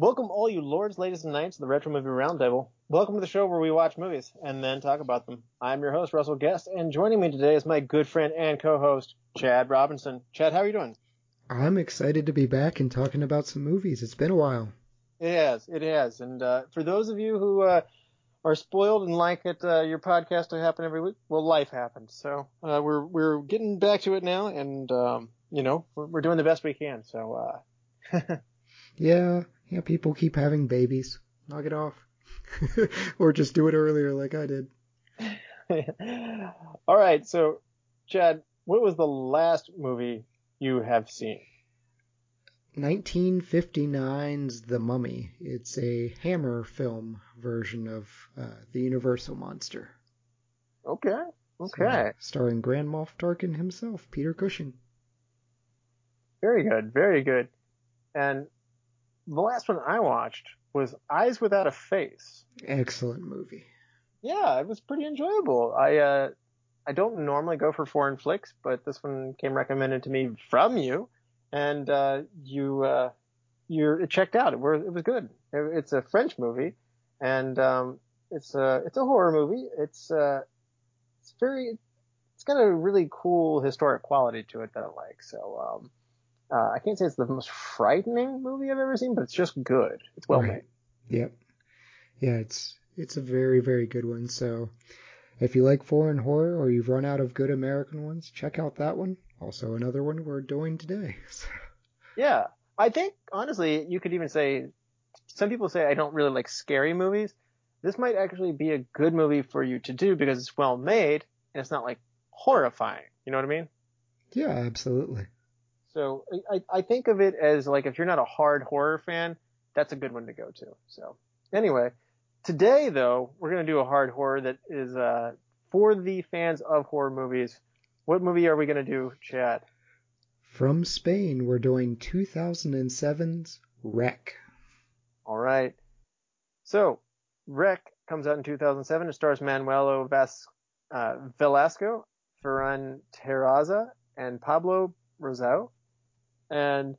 Welcome, all you lords, ladies, and knights of the Retro Movie Roundtable. Welcome to the show where we watch movies and then talk about them. I'm your host, Russell Guest, and joining me today is my good friend and co-host, Chad Robinson. Chad, how are you doing? I'm excited to be back and talking about some movies. It's been a while. It has, it has. And uh, for those of you who uh, are spoiled and like it, uh, your podcast to happen every week, well, life happens. So uh, we're we're getting back to it now, and um, you know we're, we're doing the best we can. So. Uh, yeah, yeah, people keep having babies. Knock it off. or just do it earlier like I did. All right, so Chad, what was the last movie you have seen? 1959's The Mummy. It's a Hammer film version of uh, the Universal monster. Okay. Okay. So, starring Grand Moff Tarkin himself, Peter Cushing. Very good. Very good. And the last one I watched was Eyes Without a Face. Excellent movie. Yeah, it was pretty enjoyable. I uh, I don't normally go for foreign flicks, but this one came recommended to me from you, and uh, you uh, you it checked out. It, it was good. It, it's a French movie, and um, it's a it's a horror movie. It's uh, it's very it's got a really cool historic quality to it that I like. So um, uh, I can't say it's the most frightening movie I've ever seen, but it's just good. It's well right. made. Yep. Yeah, it's it's a very very good one. So if you like foreign horror or you've run out of good American ones, check out that one. Also another one we're doing today. yeah, I think honestly you could even say some people say I don't really like scary movies. This might actually be a good movie for you to do because it's well made and it's not like horrifying. You know what I mean? Yeah, absolutely. So I, I think of it as like if you're not a hard horror fan, that's a good one to go to. So anyway, today though, we're going to do a hard horror that is uh, for the fans of horror movies. What movie are we going to do, Chad? From Spain, we're doing 2007's Rec. All right. So, Rec comes out in 2007. It stars Manuel Vas- uh, Velasco, Ferran Terraza, and Pablo Rosso and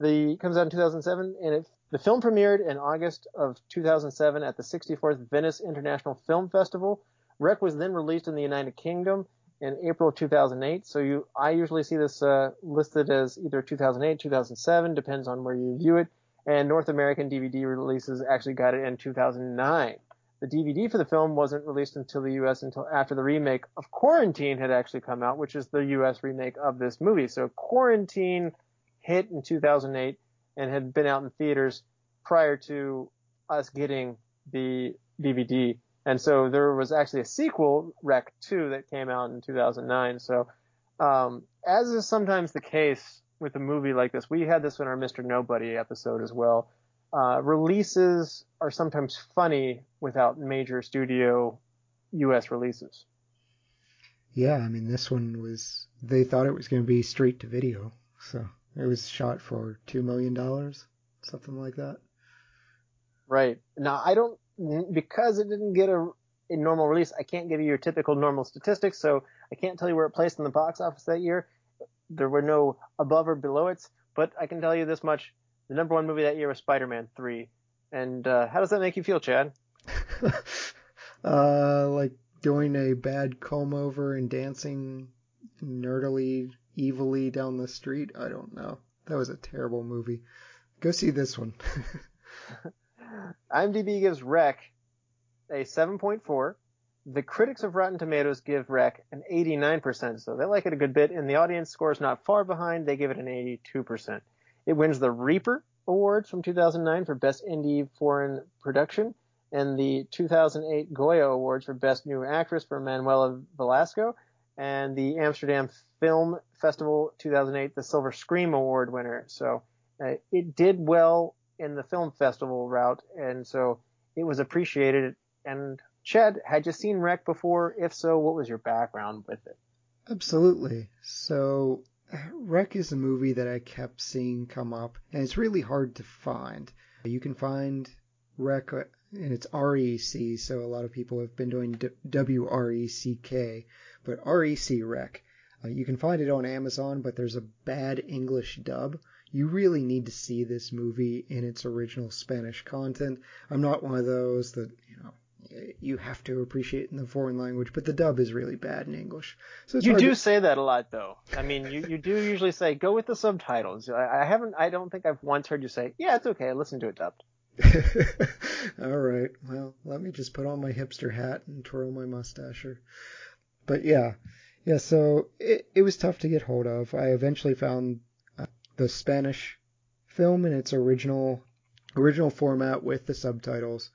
the comes out in 2007, and it, the film premiered in August of 2007 at the 64th Venice International Film Festival. Rec was then released in the United Kingdom in April 2008. So you, I usually see this uh, listed as either 2008, 2007, depends on where you view it. And North American DVD releases actually got it in 2009. The DVD for the film wasn't released until the US until after the remake of Quarantine had actually come out, which is the US remake of this movie. So Quarantine hit in 2008 and had been out in theaters prior to us getting the DVD. And so there was actually a sequel, Rec 2, that came out in 2009. So, um, as is sometimes the case with a movie like this, we had this in our Mr. Nobody episode as well. Uh, releases are sometimes funny without major studio U.S. releases. Yeah, I mean, this one was, they thought it was going to be straight to video, so. It was shot for two million dollars, something like that. Right. Now I don't because it didn't get a, a normal release. I can't give you your typical normal statistics, so I can't tell you where it placed in the box office that year. There were no above or below it, but I can tell you this much: the number one movie that year was Spider-Man Three. And uh, how does that make you feel, Chad? uh, like doing a bad comb over and dancing nerdily evilly down the street. I don't know. That was a terrible movie. Go see this one. IMDb gives Rec a 7.4. The critics of Rotten Tomatoes give Rec an 89%, so they like it a good bit, and the audience score is not far behind. They give it an 82%. It wins the Reaper Awards from 2009 for Best Indie Foreign Production, and the 2008 Goya Awards for Best New Actress for Manuela Velasco, and the Amsterdam Film Festival 2008, the Silver Scream Award winner. So uh, it did well in the film festival route, and so it was appreciated. And Chad, had you seen Rec before? If so, what was your background with it? Absolutely. So Rec is a movie that I kept seeing come up, and it's really hard to find. You can find Rec, uh, and it's REC, so a lot of people have been doing W R E C K, but REC Rec. Uh, you can find it on Amazon, but there's a bad English dub. you really need to see this movie in its original Spanish content. I'm not one of those that, you know, you have to appreciate in the foreign language, but the dub is really bad in English. So you do to... say that a lot, though. I mean, you, you do usually say go with the subtitles. I, I haven't. I don't think I've once heard you say, "Yeah, it's okay. Listen to it dubbed." All right. Well, let me just put on my hipster hat and twirl my mustache. But yeah, yeah. So it it was tough to get hold of. I eventually found uh, the Spanish film in its original original format with the subtitles,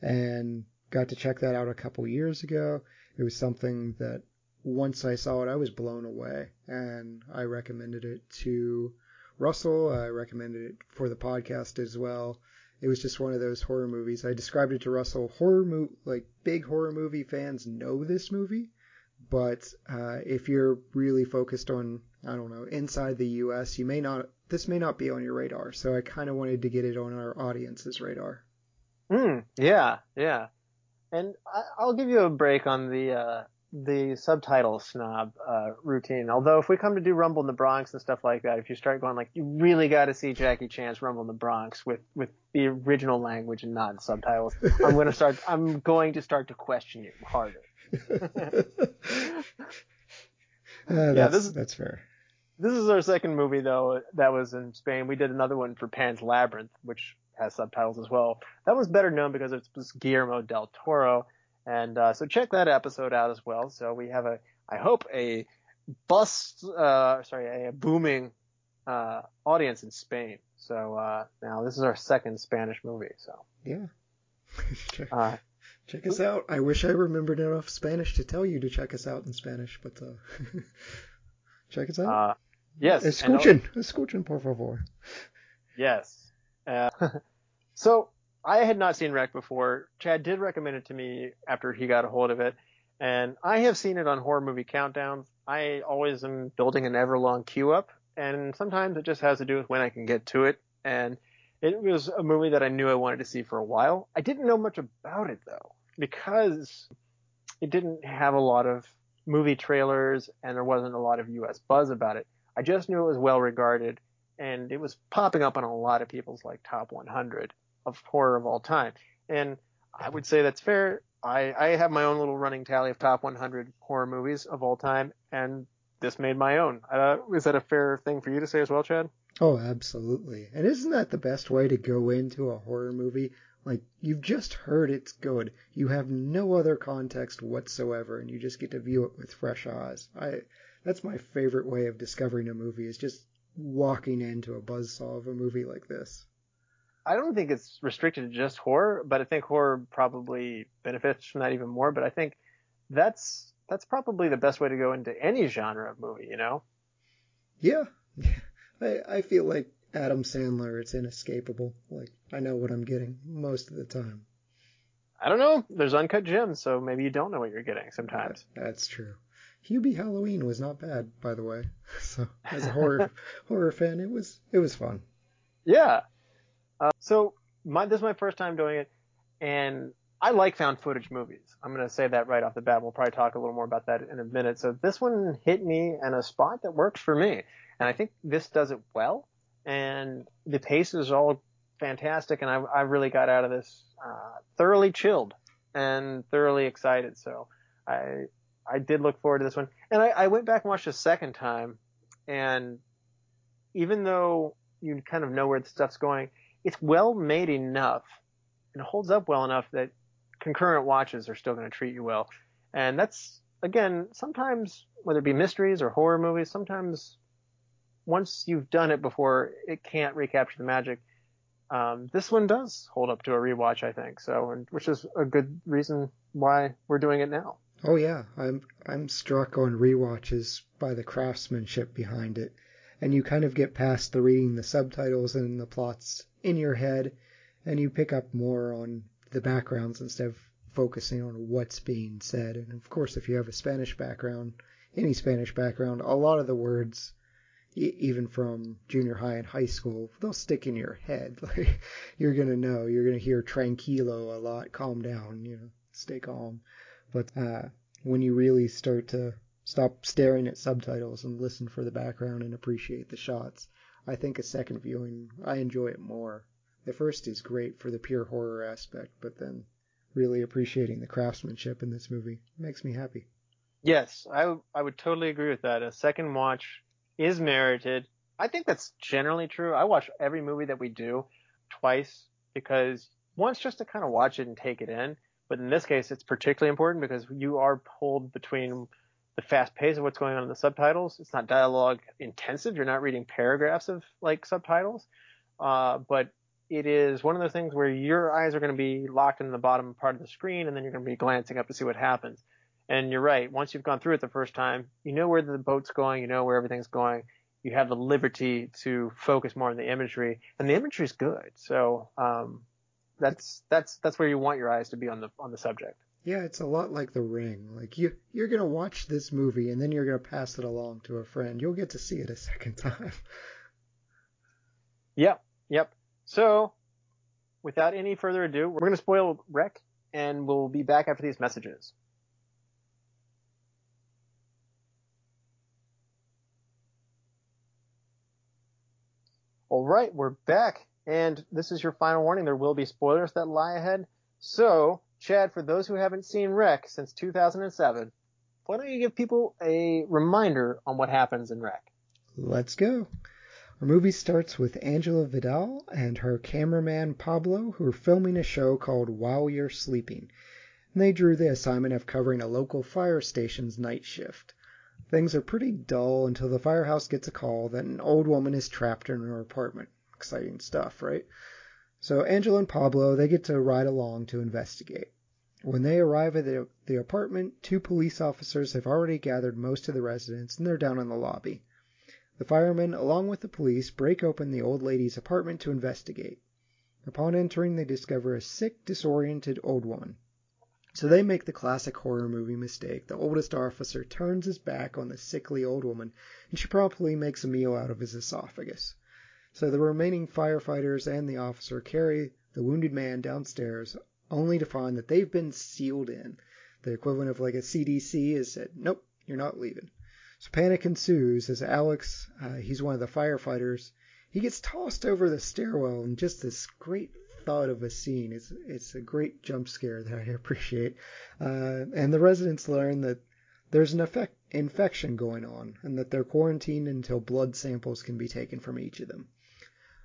and got to check that out a couple years ago. It was something that once I saw it, I was blown away, and I recommended it to Russell. I recommended it for the podcast as well. It was just one of those horror movies. I described it to Russell. Horror mo- like big horror movie fans know this movie, but uh, if you're really focused on, I don't know, inside the U.S., you may not. This may not be on your radar. So I kind of wanted to get it on our audience's radar. Hmm. yeah. Yeah. And I, will give you a break on the uh, the subtitle snob uh, routine. Although if we come to do Rumble in the Bronx and stuff like that, if you start going like you really got to see Jackie Chan's Rumble in the Bronx with with the original language and not subtitles, I'm to start. I'm going to start to question you harder. Uh, yeah, this that's fair. This is our second movie though that was in Spain. We did another one for Pan's Labyrinth, which has subtitles as well. That was better known because it was Guillermo del Toro and uh, so check that episode out as well. So we have a, I hope a bust, uh, sorry, a booming uh, audience in Spain. So uh, now this is our second Spanish movie. So yeah, check, uh, us out. I wish I remembered enough Spanish to tell you to check us out in Spanish, but uh, check us out. Uh, yes, escuchen, escuchen por favor. Yes. so I had not seen Rec before. Chad did recommend it to me after he got a hold of it, and I have seen it on horror movie countdowns. I always am building an ever long queue up, and sometimes it just has to do with when I can get to it. And it was a movie that I knew I wanted to see for a while. I didn't know much about it though, because it didn't have a lot of movie trailers and there wasn't a lot of US buzz about it. I just knew it was well regarded and it was popping up on a lot of people's like top 100 of horror of all time. And I would say that's fair. I, I have my own little running tally of top 100 horror movies of all time, and this made my own. Uh, is that a fair thing for you to say as well, Chad? Oh, absolutely. And isn't that the best way to go into a horror movie? Like, you've just heard it's good. You have no other context whatsoever, and you just get to view it with fresh eyes. I, that's my favorite way of discovering a movie is just walking into a buzzsaw of a movie like this. I don't think it's restricted to just horror, but I think horror probably benefits from that even more. But I think that's that's probably the best way to go into any genre of movie, you know? Yeah. I I feel like Adam Sandler, it's inescapable. Like I know what I'm getting most of the time. I don't know. There's uncut gems, so maybe you don't know what you're getting sometimes. that's true. Hubie Halloween was not bad, by the way. So as a horror horror fan, it was it was fun. Yeah, uh, so my, this is my first time doing it, and I like found footage movies. I'm going to say that right off the bat. We'll probably talk a little more about that in a minute. So this one hit me in a spot that works for me, and I think this does it well. And the pace is all fantastic, and I, I really got out of this uh, thoroughly chilled and thoroughly excited. So I I did look forward to this one, and I, I went back and watched a second time, and even though you kind of know where the stuff's going, it's well made enough and holds up well enough that concurrent watches are still going to treat you well. And that's again, sometimes whether it be mysteries or horror movies, sometimes once you've done it before, it can't recapture the magic. Um, this one does hold up to a rewatch, I think. So, and, which is a good reason why we're doing it now. Oh yeah, I'm I'm struck on rewatches by the craftsmanship behind it, and you kind of get past the reading the subtitles and the plots in your head and you pick up more on the backgrounds instead of focusing on what's being said. And of course, if you have a Spanish background, any Spanish background, a lot of the words, even from junior high and high school, they'll stick in your head. Like you're gonna know, you're gonna hear tranquilo a lot, calm down, you know, stay calm. But uh, when you really start to stop staring at subtitles and listen for the background and appreciate the shots, I think a second viewing, I enjoy it more. The first is great for the pure horror aspect, but then really appreciating the craftsmanship in this movie makes me happy. Yes, I I would totally agree with that. A second watch is merited. I think that's generally true. I watch every movie that we do twice because once just to kind of watch it and take it in, but in this case it's particularly important because you are pulled between the fast pace of what's going on in the subtitles. It's not dialogue intensive. You're not reading paragraphs of like subtitles. Uh, but it is one of those things where your eyes are going to be locked in the bottom part of the screen and then you're going to be glancing up to see what happens. And you're right. Once you've gone through it the first time, you know where the boat's going, you know where everything's going. You have the liberty to focus more on the imagery, and the imagery is good. So um, that's that's that's where you want your eyes to be on the on the subject. Yeah, it's a lot like The Ring. Like you you're gonna watch this movie and then you're gonna pass it along to a friend. You'll get to see it a second time. Yep, yep. So, without any further ado, we're gonna spoil Rec, and we'll be back after these messages. All right, we're back, and this is your final warning. There will be spoilers that lie ahead. So, Chad, for those who haven't seen Rec since 2007, why don't you give people a reminder on what happens in Rec? Let's go. Our movie starts with Angela Vidal and her cameraman Pablo, who are filming a show called While You're Sleeping. And they drew the assignment of covering a local fire station's night shift. Things are pretty dull until the firehouse gets a call that an old woman is trapped in her apartment. Exciting stuff, right? So Angela and Pablo, they get to ride along to investigate. When they arrive at the, the apartment, two police officers have already gathered most of the residents and they're down in the lobby. The firemen, along with the police, break open the old lady's apartment to investigate. Upon entering, they discover a sick, disoriented old woman. So they make the classic horror movie mistake. The oldest officer turns his back on the sickly old woman, and she promptly makes a meal out of his esophagus. So the remaining firefighters and the officer carry the wounded man downstairs, only to find that they've been sealed in. The equivalent of like a CDC is said, nope, you're not leaving. So panic ensues as Alex, uh, he's one of the firefighters, he gets tossed over the stairwell and just this great thought of a scene. It's it's a great jump scare that I appreciate. Uh, and the residents learn that there's an effect, infection going on and that they're quarantined until blood samples can be taken from each of them.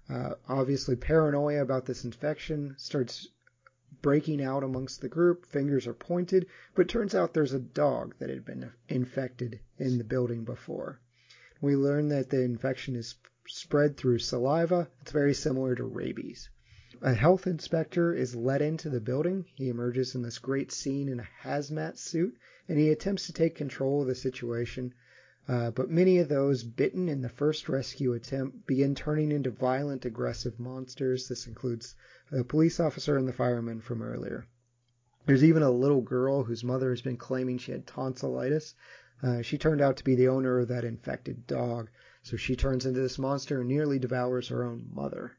Uh, obviously, paranoia about this infection starts breaking out amongst the group. Fingers are pointed, but turns out there's a dog that had been infected in the building before. We learn that the infection is spread through saliva. It's very similar to rabies. A health inspector is led into the building. He emerges in this great scene in a hazmat suit, and he attempts to take control of the situation. Uh, but many of those bitten in the first rescue attempt begin turning into violent, aggressive monsters. This includes the police officer and the fireman from earlier. There's even a little girl whose mother has been claiming she had tonsillitis. Uh, she turned out to be the owner of that infected dog, so she turns into this monster and nearly devours her own mother.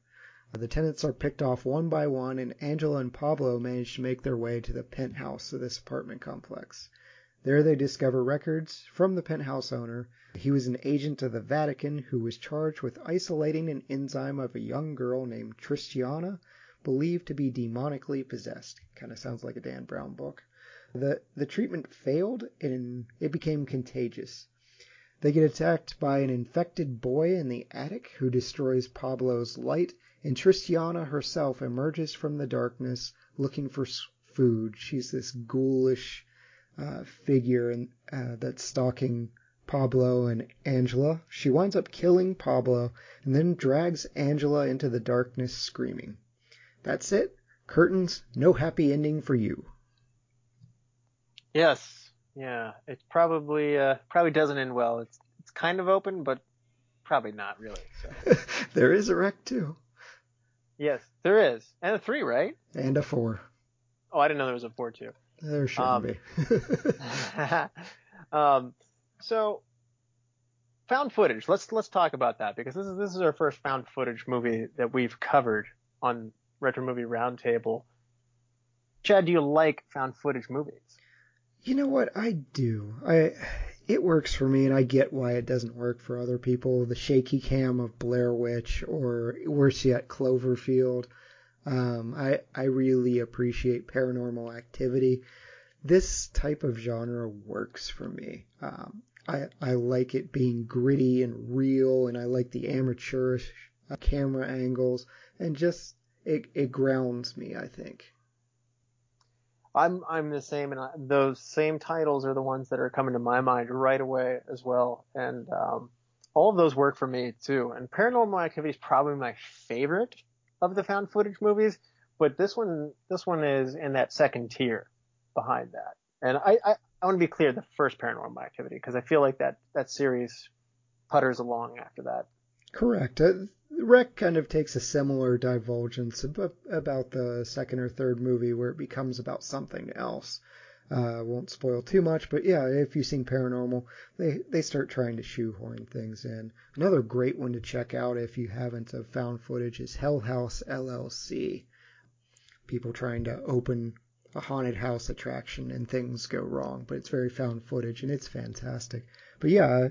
Uh, the tenants are picked off one by one, and Angela and Pablo manage to make their way to the penthouse of this apartment complex. There they discover records from the penthouse owner. He was an agent of the Vatican who was charged with isolating an enzyme of a young girl named Tristiana, believed to be demonically possessed. Kind of sounds like a Dan Brown book. The, the treatment failed and it became contagious. They get attacked by an infected boy in the attic who destroys Pablo's light and Tristiana herself emerges from the darkness looking for food. She's this ghoulish uh, figure in, uh, that's stalking Pablo and Angela. She winds up killing Pablo and then drags Angela into the darkness screaming. That's it. Curtains, no happy ending for you. Yes. Yeah. It probably uh, probably doesn't end well. It's it's kind of open, but probably not really. So. there is a Rec too. Yes, there is. And a three, right? And a four. Oh, I didn't know there was a four too. There shouldn't um, be. um, so found footage. Let's let's talk about that because this is this is our first found footage movie that we've covered on Retro Movie Roundtable. Chad, do you like found footage movies? You know what? I do. I it works for me, and I get why it doesn't work for other people. The shaky cam of Blair Witch, or worse yet, Cloverfield. Um, I I really appreciate Paranormal Activity. This type of genre works for me. Um, I I like it being gritty and real, and I like the amateurish uh, camera angles, and just it it grounds me. I think. I'm I'm the same, and I, those same titles are the ones that are coming to my mind right away as well, and um, all of those work for me too. And Paranormal Activity is probably my favorite of the found footage movies, but this one this one is in that second tier behind that. And I I, I want to be clear, the first Paranormal Activity, because I feel like that that series putters along after that. Correct. Uh, Rec kind of takes a similar divulgence about the second or third movie where it becomes about something else. Uh, won't spoil too much, but yeah, if you've seen Paranormal, they they start trying to shoehorn things in. Another great one to check out if you haven't of found footage is Hell House LLC. People trying to open a haunted house attraction and things go wrong, but it's very found footage and it's fantastic. But yeah,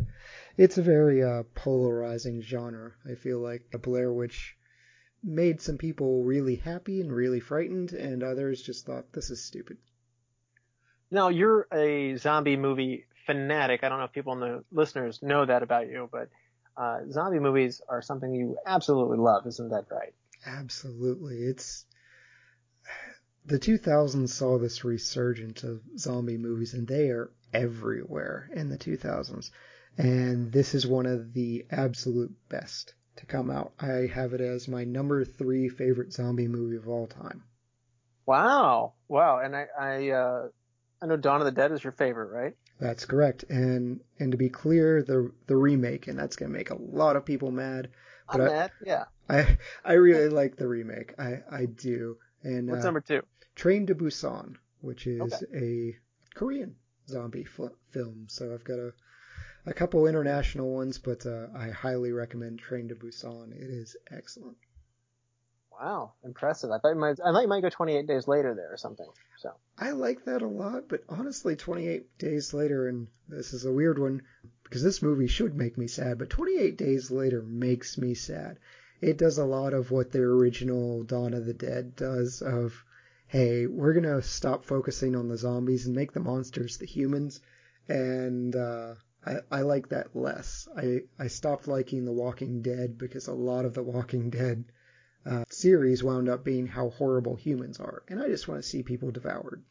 it's a very uh, polarizing genre. I feel like a Blair Witch made some people really happy and really frightened, and others just thought this is stupid. Now you're a zombie movie fanatic. I don't know if people in the listeners know that about you, but uh, zombie movies are something you absolutely love, isn't that right? Absolutely. It's the 2000s saw this resurgence of zombie movies, and they are everywhere in the 2000s. And this is one of the absolute best to come out. I have it as my number three favorite zombie movie of all time. Wow. Wow. And I, I, uh, I know Dawn of the Dead is your favorite, right? That's correct. And, and to be clear, the, the remake, and that's going to make a lot of people mad. But I'm I, mad. Yeah. I, I really like the remake. I, I do. And, what's uh, number two? Train to Busan, which is okay. a Korean zombie film. So I've got a a couple international ones, but uh, I highly recommend Train to Busan. It is excellent. Wow, impressive. I thought you might, I thought you might go 28 days later there or something. So I like that a lot, but honestly, 28 days later, and this is a weird one because this movie should make me sad, but 28 days later makes me sad. It does a lot of what the original Dawn of the Dead does of hey, we're gonna stop focusing on the zombies and make the monsters the humans. And uh, I, I like that less. I, I stopped liking The Walking Dead because a lot of The Walking Dead uh, series wound up being how horrible humans are, and I just want to see people devoured.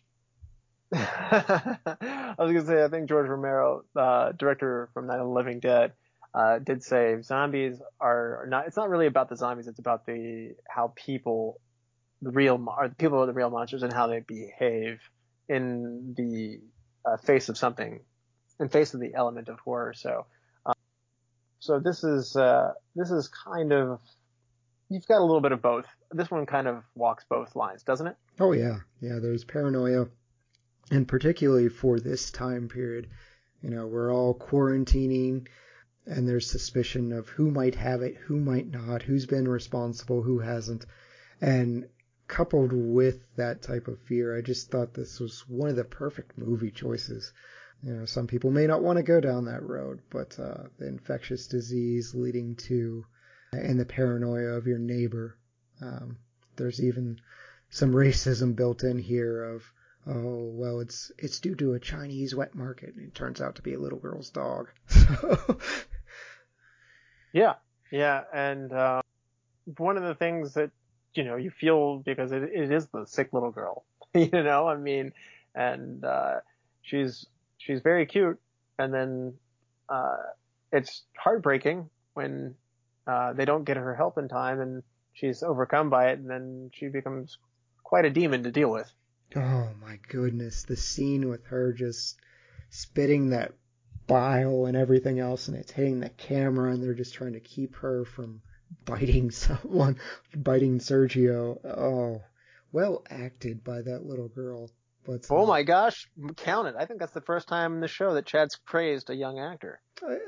I was gonna say, I think George Romero, uh, director from Night of the Living Dead, uh, did say zombies are not. It's not really about the zombies. It's about the how people the real the people are the real monsters and how they behave in the uh, face of something, in face of the element of horror. So, um, so this is uh, this is kind of you've got a little bit of both. This one kind of walks both lines, doesn't it? Oh yeah, yeah. There's paranoia, and particularly for this time period, you know, we're all quarantining. And there's suspicion of who might have it, who might not, who's been responsible, who hasn't. And coupled with that type of fear, I just thought this was one of the perfect movie choices. You know, some people may not want to go down that road, but uh, the infectious disease leading to and the paranoia of your neighbor. Um, there's even some racism built in here of oh well it's it's due to a Chinese wet market and it turns out to be a little girl's dog. yeah, yeah, and uh, one of the things that you know, you feel because it, it is the sick little girl, you know, I mean, and, uh, she's, she's very cute. And then, uh, it's heartbreaking when, uh, they don't get her help in time and she's overcome by it and then she becomes quite a demon to deal with. Oh my goodness. The scene with her just spitting that bile and everything else and it's hitting the camera and they're just trying to keep her from biting someone, biting Sergio. Oh, well acted by that little girl. But oh my gosh, count it! I think that's the first time in the show that Chad's praised a young actor.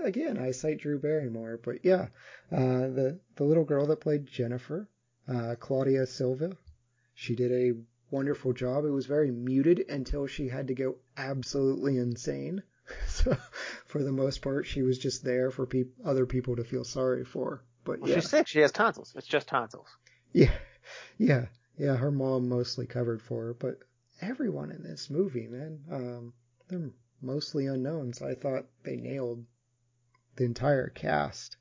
again, I cite Drew Barrymore, but yeah, uh, the the little girl that played Jennifer, uh, Claudia Silva, she did a wonderful job. It was very muted until she had to go absolutely insane. so for the most part, she was just there for pe- other people to feel sorry for. But Well, yeah, she's sick. She has tonsils. It's just tonsils. yeah, yeah, yeah. Her mom mostly covered for her, but everyone in this movie, man, um, they're mostly unknowns. I thought they nailed the entire cast.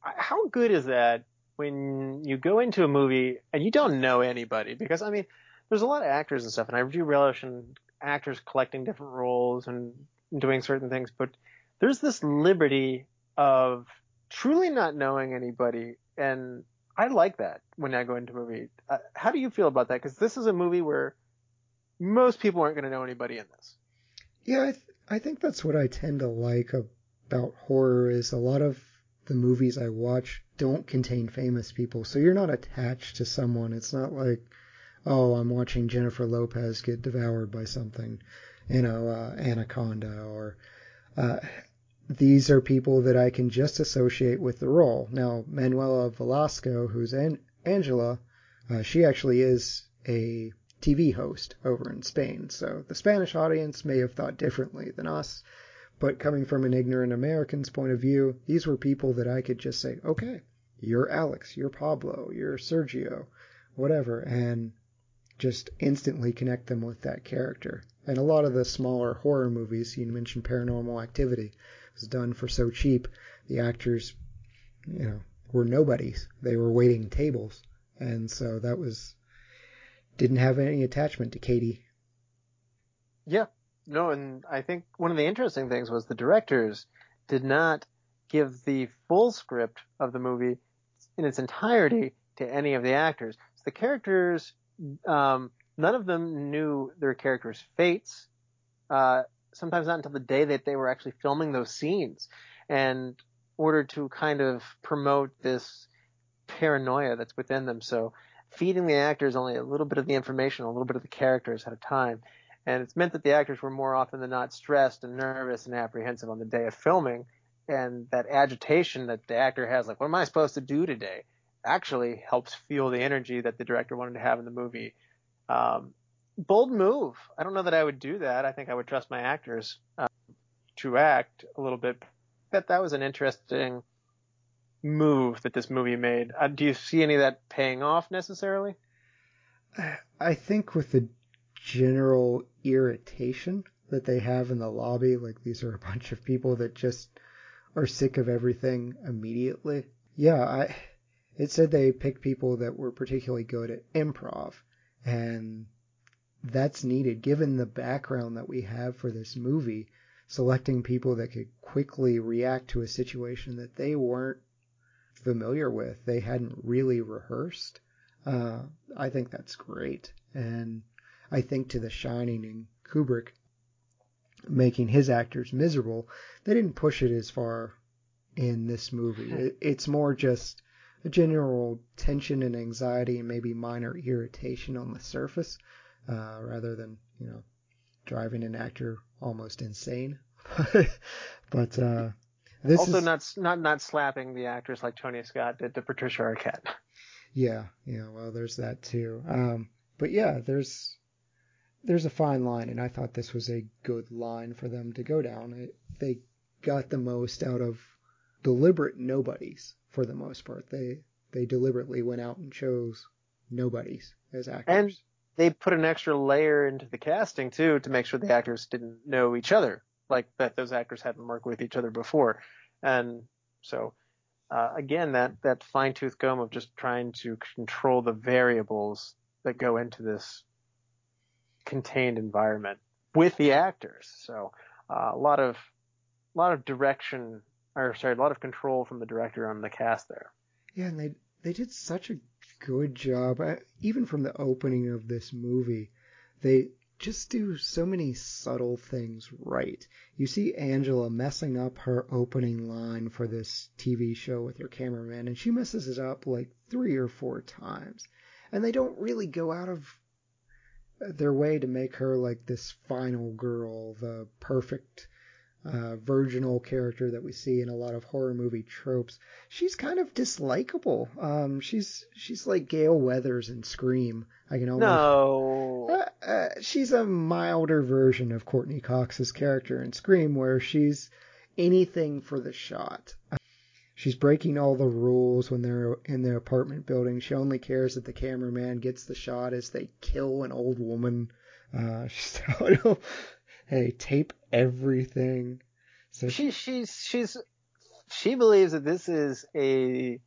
How good is that when you go into a movie and you don't know anybody? Because I mean, there's a lot of actors and stuff, and I do relish in actors collecting different roles and doing certain things, but there's this liberty of truly not knowing anybody, and I like that when I go into a movie. Uh, how do you feel about that? Because this is a movie where most people aren't going to know anybody in this. Yeah, I, th- I think that's what I tend to like about horror is a lot of the movies I watch don't contain famous people, so you're not attached to someone. It's not like, oh, I'm watching Jennifer Lopez get devoured by something, you know, uh, Anaconda, or uh, these are people that I can just associate with the role. Now, Manuela Velasco, who's An- Angela, uh, she actually is a TV host over in Spain. So the Spanish audience may have thought differently than us. But coming from an ignorant American's point of view, these were people that I could just say, okay, you're Alex, you're Pablo, you're Sergio, whatever, and just instantly connect them with that character. And a lot of the smaller horror movies, you mentioned Paranormal Activity, was done for so cheap. The actors, you know, were nobodies. They were waiting tables. And so that was didn't have any attachment to Katie. Yeah. No, and I think one of the interesting things was the directors did not give the full script of the movie in its entirety to any of the actors. So the characters, um, none of them knew their characters' fates. Uh, sometimes not until the day that they were actually filming those scenes, and order to kind of promote this paranoia that's within them. So feeding the actors only a little bit of the information, a little bit of the characters at a time. And it's meant that the actors were more often than not stressed and nervous and apprehensive on the day of filming. And that agitation that the actor has, like, what am I supposed to do today, actually helps fuel the energy that the director wanted to have in the movie. Um, bold move. I don't know that I would do that. I think I would trust my actors uh, to act a little bit. But that was an interesting move that this movie made. Uh, do you see any of that paying off necessarily? I think with the general irritation that they have in the lobby, like these are a bunch of people that just are sick of everything immediately. Yeah, I it said they picked people that were particularly good at improv and that's needed given the background that we have for this movie selecting people that could quickly react to a situation that they weren't familiar with they hadn't really rehearsed. Uh, i think that's great. And i think to the shining and kubrick making his actors miserable they didn't push it as far in this movie. It, it's more just a general tension and anxiety and maybe minor irritation on the surface uh, rather than you know driving an actor almost insane. but uh, this also is not not not slapping the actors like Tony Scott did to Patricia Arquette. yeah yeah well there's that too. Um, but yeah there's there's a fine line and I thought this was a good line for them to go down. It, they got the most out of deliberate nobodies for the most part. They they deliberately went out and chose nobodies as actors. They put an extra layer into the casting too to make sure the actors didn't know each other, like that those actors hadn't worked with each other before. And so uh, again, that that fine tooth comb of just trying to control the variables that go into this contained environment with the actors. So uh, a lot of a lot of direction or sorry, a lot of control from the director on the cast there. Yeah, and they they did such a good job. Even from the opening of this movie, they just do so many subtle things right. You see Angela messing up her opening line for this TV show with her cameraman, and she messes it up like three or four times. And they don't really go out of their way to make her like this final girl, the perfect uh, virginal character that we see in a lot of horror movie tropes. She's kind of dislikable. Um, she's she's like Gale Weathers in Scream. I can almost No. uh, uh, she's a milder version of Courteney Cox's character in Scream, where she's anything for the shot. She's breaking all the rules when they're in the apartment building. She only cares that the cameraman gets the shot as they kill an old woman. Uh, she's hey, tape everything. So she she's she's she believes that this is a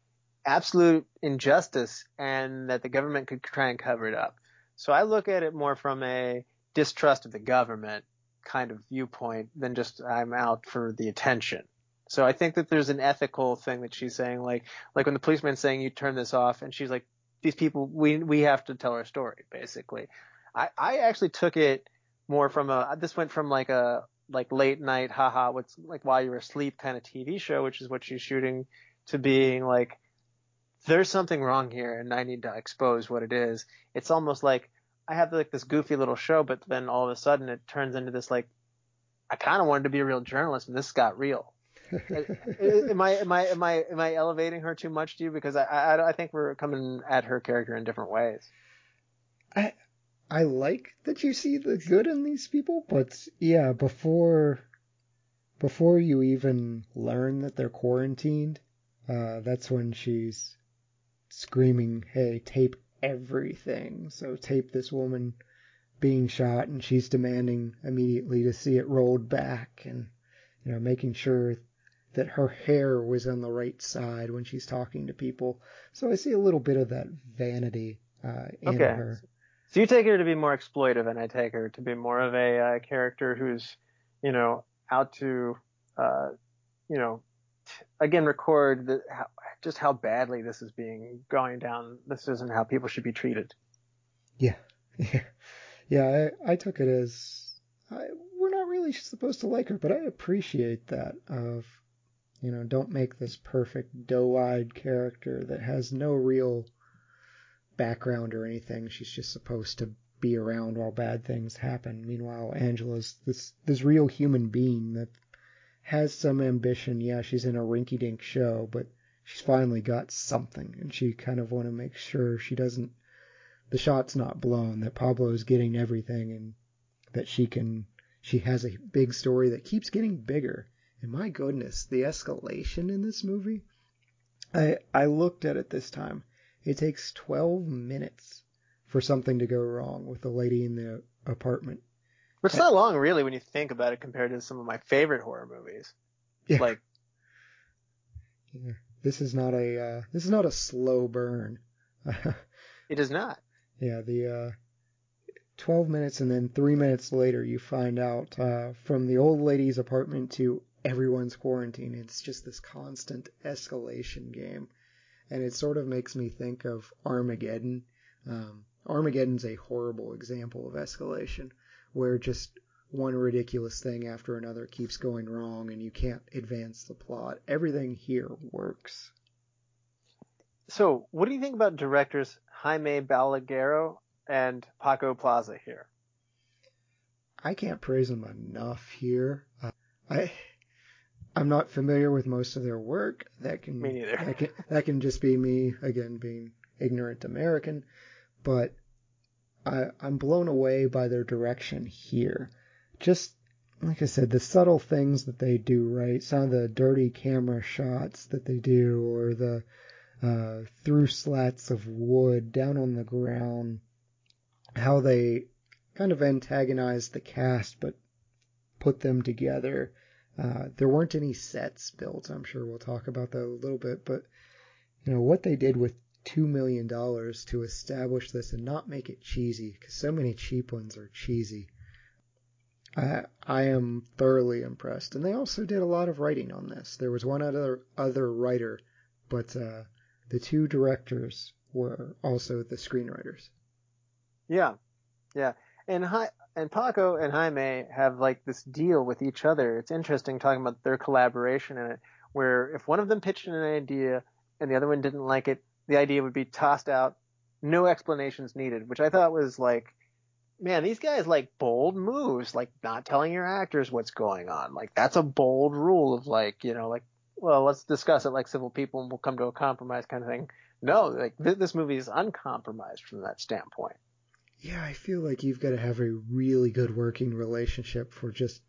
absolute injustice and that the government could try and cover it up. So I look at it more from a distrust of the government kind of viewpoint than just I'm out for the attention. So I think that there's an ethical thing that she's saying, like like when the policeman's saying you turn this off, and she's like, these people, we we have to tell our story, basically. I I actually took it more from a this went from like a like late night haha what's like while you're asleep kind of TV show, which is what she's shooting, to being like there's something wrong here and I need to expose what it is. It's almost like I have like this goofy little show, but then all of a sudden it turns into this like I kind of wanted to be a real journalist and this got real. am I am I am I am I elevating her too much to you? Because I, I I think we're coming at her character in different ways. I I like that you see the good in these people, but yeah, before before you even learn that they're quarantined, uh, that's when she's screaming, "Hey, tape everything!" So tape this woman being shot, and she's demanding immediately to see it rolled back, and you know, making sure that her hair was on the right side when she's talking to people. So I see a little bit of that vanity uh, in okay. her. So you take her to be more exploitive, and I take her to be more of a uh, character who's, you know, out to, uh, you know, t- again record the, how, just how badly this is being going down. This isn't how people should be treated. Yeah, yeah, yeah. I, I took it as I, we're not really supposed to like her, but I appreciate that. Of you know, don't make this perfect doe-eyed character that has no real background or anything. She's just supposed to be around while bad things happen. Meanwhile, Angela's this this real human being that has some ambition. Yeah, she's in a rinky-dink show, but she's finally got something, and she kind of want to make sure she doesn't the shot's not blown, that Pablo's getting everything, and that she can she has a big story that keeps getting bigger. And my goodness, the escalation in this movie. I I looked at it this time. It takes 12 minutes for something to go wrong with the lady in the apartment. But it's not long, really, when you think about it, compared to some of my favorite horror movies. Yeah. Like, yeah. This is not a uh, this is not a slow burn. it is not. Yeah, the uh, 12 minutes and then three minutes later you find out uh, from the old lady's apartment to everyone's quarantine. It's just this constant escalation game and it sort of makes me think of Armageddon. Um, Armageddon's a horrible example of escalation, where just one ridiculous thing after another keeps going wrong and you can't advance the plot. Everything here works. So, what do you think about directors Jaime Balaguero and Paco Plaza here? I can't praise them enough here. Uh, I I'm not familiar with most of their work. That can me neither. That can, that can just be me again being ignorant American, but I I'm blown away by their direction here. Just like I said, the subtle things that they do right, some of the dirty camera shots that they do, or the uh, through slats of wood down on the ground, how they kind of antagonize the cast but put them together uh, there weren't any sets built. I'm sure we'll talk about that a little bit, but you know what they did with two million dollars to establish this and not make it cheesy, because so many cheap ones are cheesy. I I am thoroughly impressed, and they also did a lot of writing on this. There was one other other writer, but uh, the two directors were also the screenwriters. Yeah, yeah, and hi, and Paco and Jaime have like this deal with each other. It's interesting talking about their collaboration in it, where if one of them pitched an idea and the other one didn't like it, the idea would be tossed out, no explanations needed, which I thought was like man, these guys like bold moves, like not telling your actors what's going on. Like that's a bold rule of like, you know, like, well, let's discuss it like civil people and we'll come to a compromise kind of thing. No, like th- this movie is uncompromised from that standpoint. Yeah, I feel like you've got to have a really good working relationship for just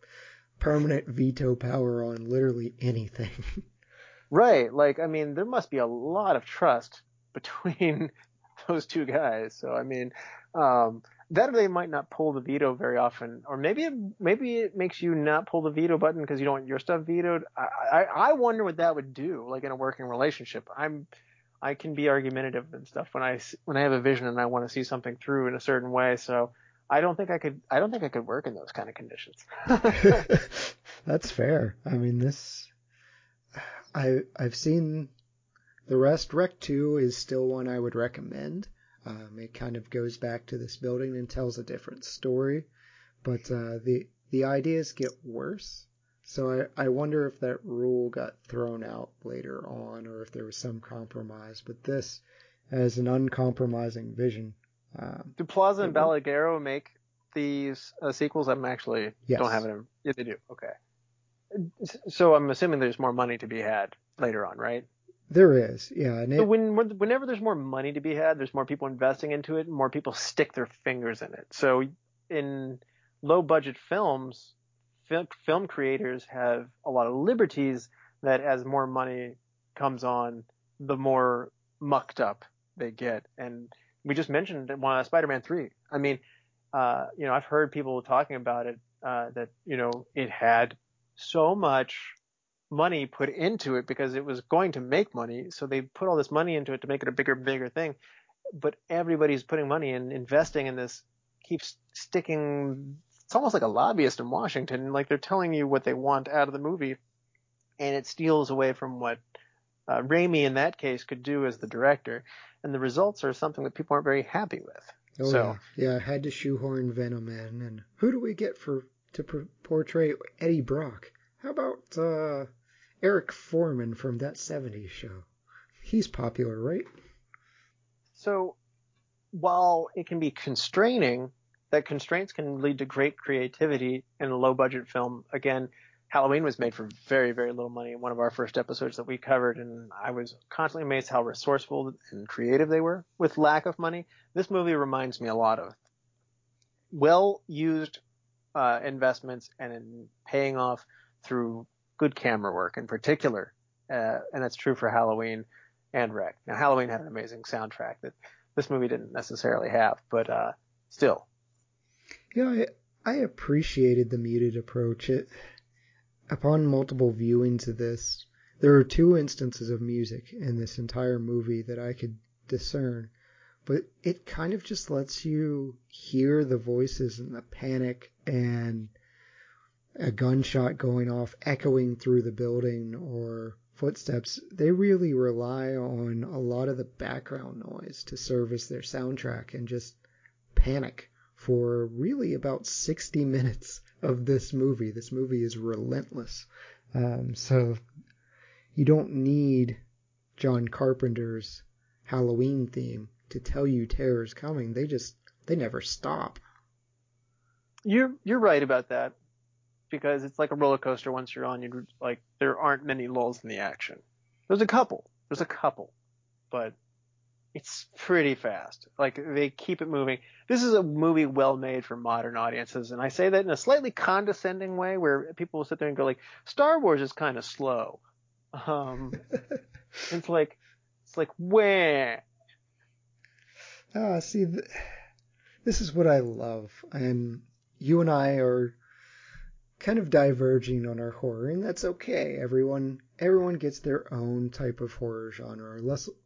permanent veto power on literally anything. right. Like, I mean, there must be a lot of trust between those two guys. So, I mean, um, that they might not pull the veto very often, or maybe it, maybe it makes you not pull the veto button because you don't want your stuff vetoed. I, I I wonder what that would do, like in a working relationship. I'm I can be argumentative and stuff when I when I have a vision and I want to see something through in a certain way. So I don't think I could I don't think I could work in those kind of conditions. That's fair. I mean this I I've seen the rest. Rec 2 is still one I would recommend. Um, it kind of goes back to this building and tells a different story, but uh, the the ideas get worse. So I, I wonder if that rule got thrown out later on, or if there was some compromise. But this, as an uncompromising vision, um, do Plaza and Balagueró make these uh, sequels? I'm actually yes. don't have it. In, yeah, they do. Okay. So I'm assuming there's more money to be had later on, right? There is, yeah. And so when whenever there's more money to be had, there's more people investing into it, and more people stick their fingers in it. So in low budget films, film, film creators have a lot of liberties that as more money comes on, the more mucked up they get. And we just mentioned one uh, Spider-Man 3. I mean, uh, you know, I've heard people talking about it, uh, that, you know, it had so much money put into it because it was going to make money. So they put all this money into it to make it a bigger, bigger thing. But everybody's putting money and investing in this keeps sticking. It's almost like a lobbyist in Washington. Like they're telling you what they want out of the movie and it steals away from what uh, Raimi in that case could do as the director. And the results are something that people aren't very happy with. Oh, so, yeah. yeah, I had to shoehorn Venom in. And who do we get for to portray Eddie Brock? How about uh, Eric Forman from that 70s show. He's popular, right? So, while it can be constraining, that constraints can lead to great creativity in a low budget film. Again, Halloween was made for very, very little money. One of our first episodes that we covered, and I was constantly amazed how resourceful and creative they were with lack of money. This movie reminds me a lot of well used uh, investments and in paying off through good camera work in particular, uh, and that's true for Halloween and Rec. Now, Halloween had an amazing soundtrack that this movie didn't necessarily have, but uh, still. Yeah, I, I appreciated the muted approach. It, upon multiple viewings of this, there are two instances of music in this entire movie that I could discern, but it kind of just lets you hear the voices and the panic and a gunshot going off echoing through the building or footsteps, they really rely on a lot of the background noise to service their soundtrack and just panic for really about 60 minutes of this movie. This movie is relentless. Um, so you don't need John Carpenter's Halloween theme to tell you terror's coming. They just they never stop. You're you're right about that because it's like a roller coaster. Once you're on, you like there aren't many lulls in the action. There's a couple. There's a couple, but it's pretty fast. Like they keep it moving. This is a movie well made for modern audiences, and I say that in a slightly condescending way, where people will sit there and go like, "Star Wars is kind of slow." Um, it's like, it's like where. Ah, see, th- this is what I love, and you and I are kind of diverging on our horror, and that's okay. Everyone everyone gets their own type of horror genre.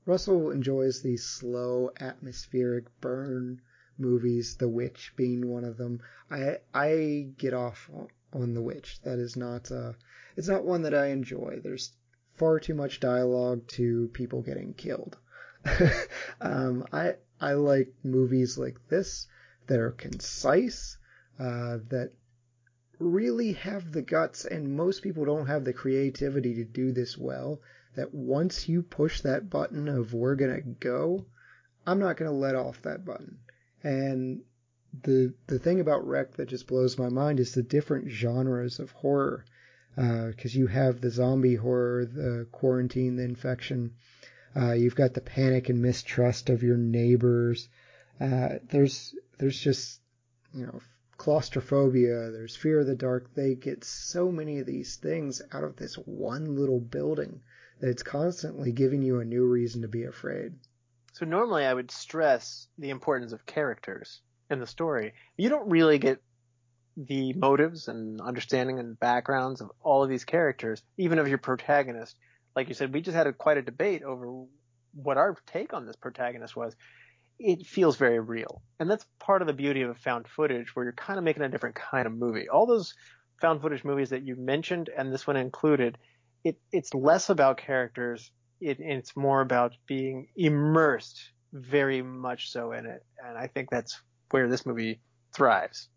Russell enjoys these slow, atmospheric burn movies, The Witch being one of them. I I get off on The Witch. That is not uh, it's not one that I enjoy. There's far too much dialogue to people getting killed. um, I I like movies like this that are concise, uh, that really have the guts, and most people don't have the creativity to do this well, that once you push that button of we're going to go, I'm not going to let off that button. And the the thing about Rec that just blows my mind is the different genres of horror. Because uh, you have the zombie horror, the quarantine, the infection. Uh, you've got the panic and mistrust of your neighbors. Uh, there's there's just you know claustrophobia. There's fear of the dark. They get so many of these things out of this one little building that it's constantly giving you a new reason to be afraid. So normally I would stress the importance of characters in the story. You don't really get the motives and understanding and backgrounds of all of these characters, even of your protagonist. Like you said, we just had a, quite a debate over what our take on this protagonist was. It feels very real. And that's part of the beauty of a found footage where you're kind of making a different kind of movie. All those found footage movies that you mentioned and this one included, it, it's less about characters. It, it's more about being immersed very much so in it. And I think that's where this movie thrives.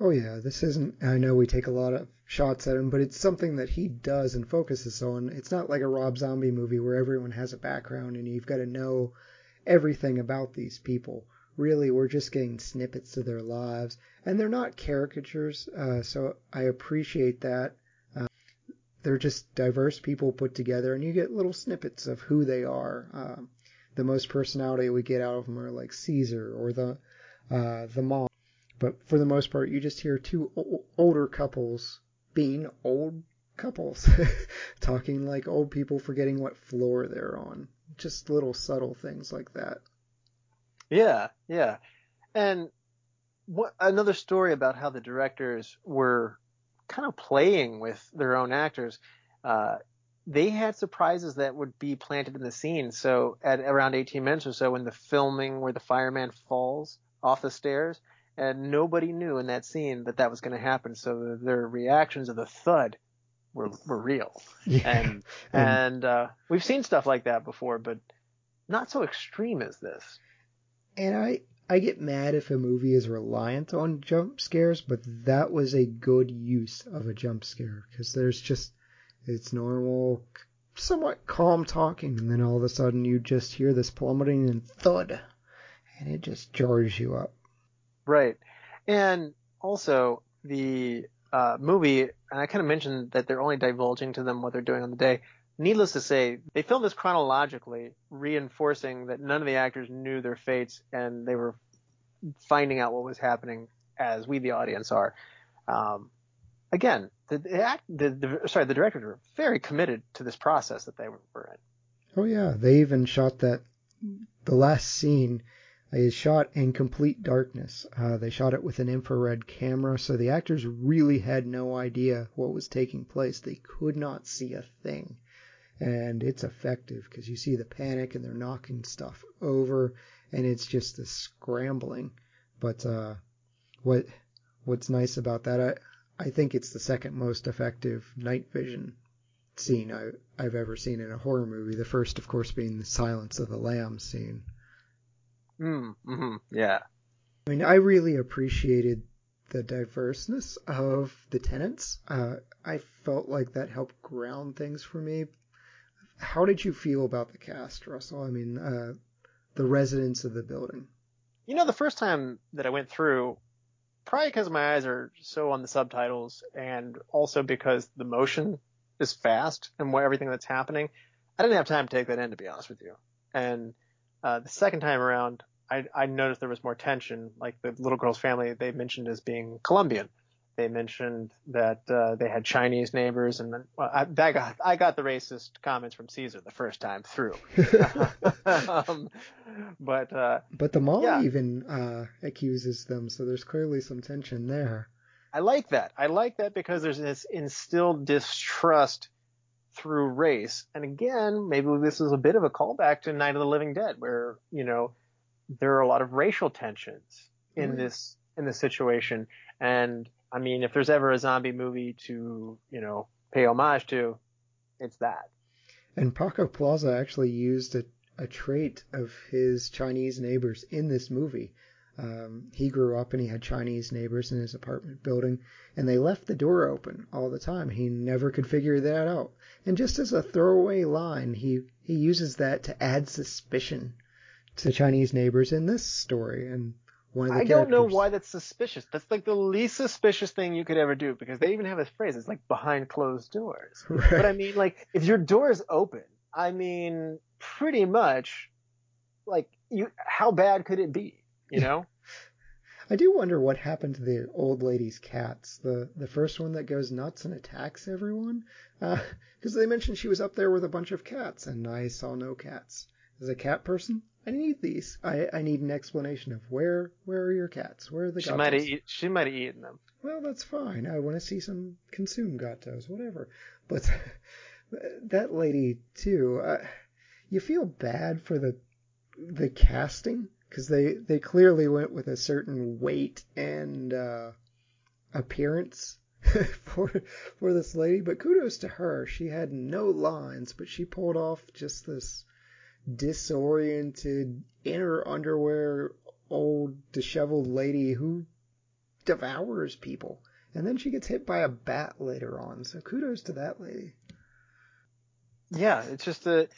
Oh yeah, this isn't. I know we take a lot of shots at him, but it's something that he does and focuses on. It's not like a Rob Zombie movie where everyone has a background and you've got to know everything about these people. Really, we're just getting snippets of their lives, and they're not caricatures. Uh, so I appreciate that. Uh, they're just diverse people put together, and you get little snippets of who they are. Uh, the most personality we get out of them are like Caesar or the uh, the mom. But for the most part, you just hear two o- older couples being old couples, talking like old people, forgetting what floor they're on. Just little subtle things like that. Yeah, yeah. And what another story about how the directors were kind of playing with their own actors. Uh, they had surprises that would be planted in the scene. So at around 18 minutes or so, in the filming where the fireman falls, off the stairs, and nobody knew in that scene that that was going to happen. So their reactions of the thud were were real, yeah. and and uh, we've seen stuff like that before, but not so extreme as this. And I I get mad if a movie is reliant on jump scares, but that was a good use of a jump scare because there's just it's normal, somewhat calm talking, and then all of a sudden you just hear this plummeting and thud and it just jars you up. Right. And also the uh, movie, and I kind of mentioned that they're only divulging to them what they're doing on the day. Needless to say, they filmed this chronologically, reinforcing that none of the actors knew their fates and they were finding out what was happening as we, the audience, are. Um, again, the, the, act, the, the, sorry, the directors were very committed to this process that they were in. Oh yeah, they even shot that the last scene is shot in complete darkness. Uh, they shot it with an infrared camera, so the actors really had no idea what was taking place. They could not see a thing. And it's effective because you see the panic and they're knocking stuff over, and it's just a scrambling. But uh, what what's nice about that, I I think it's the second most effective night vision scene I, I've ever seen in a horror movie. The first, of course, being the Silence of the Lambs scene. Mm, hmm yeah. I mean, I really appreciated the diverseness of the tenants. Uh, I felt like that helped ground things for me. How did you feel about the cast, Russell? I mean, uh, the residents of the building. You know, the first time that I went through, probably because my eyes are so on the subtitles, and also because the motion is fast and what everything that's happening, I didn't have time to take that in, to be honest with you. And uh, the second time around, I, I noticed there was more tension. Like the little girl's family, they mentioned as being Colombian. They mentioned that uh, they had Chinese neighbors, and well, I, got I got the racist comments from Caesar the first time through. um, but uh, but the mom yeah. even uh, accuses them, so there's clearly some tension there. I like that. I like that because there's this instilled distrust through race. And again, maybe this is a bit of a callback to Night of the Living Dead, where you know there are a lot of racial tensions in mm-hmm. this in this situation. And I mean, if there's ever a zombie movie to you know pay homage to, it's that. And Paco Plaza actually used a, a trait of his Chinese neighbors in this movie. Um, he grew up and he had Chinese neighbors in his apartment building, and they left the door open all the time. He never could figure that out. And just as a throwaway line, he, he uses that to add suspicion to Chinese neighbors in this story. And one of the I don't know why that's suspicious. That's like the least suspicious thing you could ever do because they even have a phrase. It's like behind closed doors. Right. But I mean, like, if your door is open, I mean, pretty much, like, you, how bad could it be? You know? I do wonder what happened to the old lady's cats. The the first one that goes nuts and attacks everyone. Because they mentioned she was up there with a bunch of cats, and I saw no cats. As a cat person, I need these. I, I need an explanation of where where are your cats? Where are the she might have eat, she might have eaten them. Well, that's fine. I want to see some consume gatos, whatever. But that lady too. Uh, you feel bad for the the casting because they they clearly went with a certain weight and uh, appearance for for this lady. But kudos to her. She had no lines, but she pulled off just this disoriented, in her underwear, old disheveled lady who devours people. And then she gets hit by a bat later on. So kudos to that lady. Yeah, it's just a.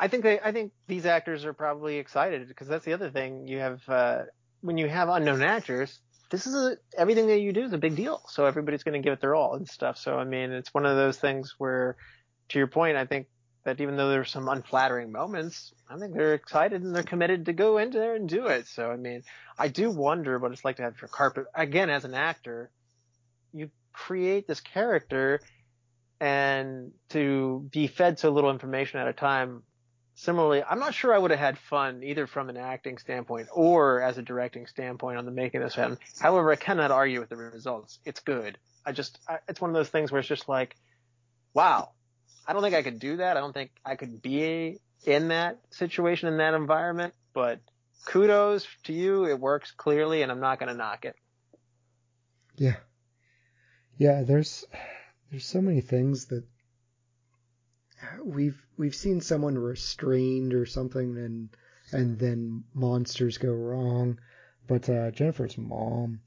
I think they, I think these actors are probably excited because that's the other thing you have uh, when you have unknown actors. This is a, everything that you do is a big deal, so everybody's going to give it their all and stuff. So I mean, it's one of those things where, to your point, I think that even though there's some unflattering moments, I think they're excited and they're committed to go in there and do it. So I mean, I do wonder what it's like to have your carpet again as an actor. You create this character and to be fed so little information at a time. Similarly, I'm not sure I would have had fun either from an acting standpoint or as a directing standpoint on the making of this film. However, I cannot argue with the results. It's good. I just, I, it's one of those things where it's just like, wow, I don't think I could do that. I don't think I could be in that situation, in that environment, but kudos to you. It works clearly and I'm not going to knock it. Yeah. Yeah, there's there's so many things that we've we've seen someone restrained or something and and then monsters go wrong. But uh, Jennifer's mom,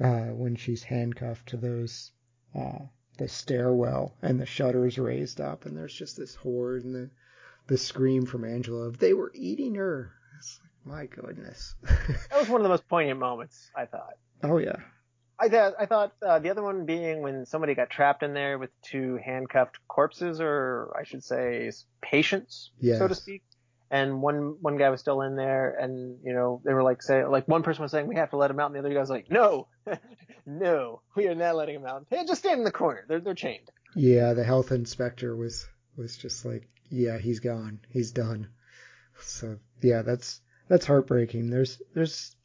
uh, when she's handcuffed to those uh, the stairwell and the shutters raised up and there's just this horde and the the scream from Angela of they were eating her. It's like, my goodness. That was one of the most poignant moments, I thought. oh yeah. I thought, I thought uh, the other one being when somebody got trapped in there with two handcuffed corpses, or I should say patients, Yes. so to speak. And one one guy was still in there, and you know they were like say like one person was saying we have to let him out, and the other guy was like no, no, we are not letting him out. Hey, just stand in the corner. They're they're chained. Yeah, the health inspector was was just like, yeah, he's gone, he's done. So yeah, that's that's heartbreaking. There's there's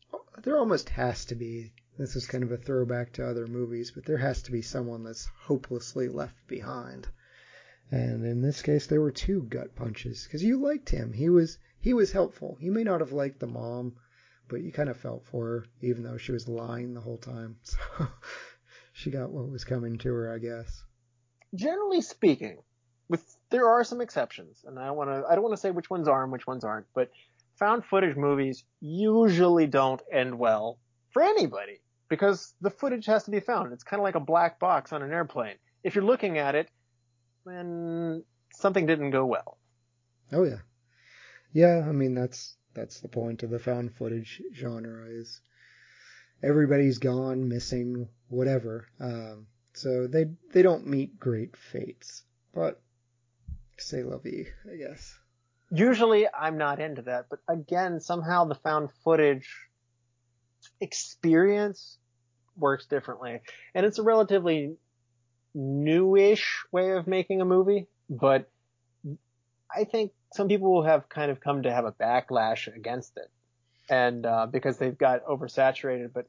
there almost has to be. This is kind of a throwback to other movies, but there has to be someone that's hopelessly left behind. And in this case, there were two gut punches because you liked him. He was he was helpful. You may not have liked the mom, but you kind of felt for her, even though she was lying the whole time. So she got what was coming to her, I guess. Generally speaking, with there are some exceptions, and I want to I don't want to say which ones are and which ones aren't, but found footage movies usually don't end well for anybody because the footage has to be found. It's kind of like a black box on an airplane. If you're looking at it, then something didn't go well. Oh yeah, yeah. I mean that's that's the point of the found footage genre is everybody's gone, missing, whatever. Um, so they they don't meet great fates, but say la vie, I guess. Usually I'm not into that, but again, somehow the found footage experience works differently. And it's a relatively newish way of making a movie, but I think some people have kind of come to have a backlash against it. And, uh, because they've got oversaturated, but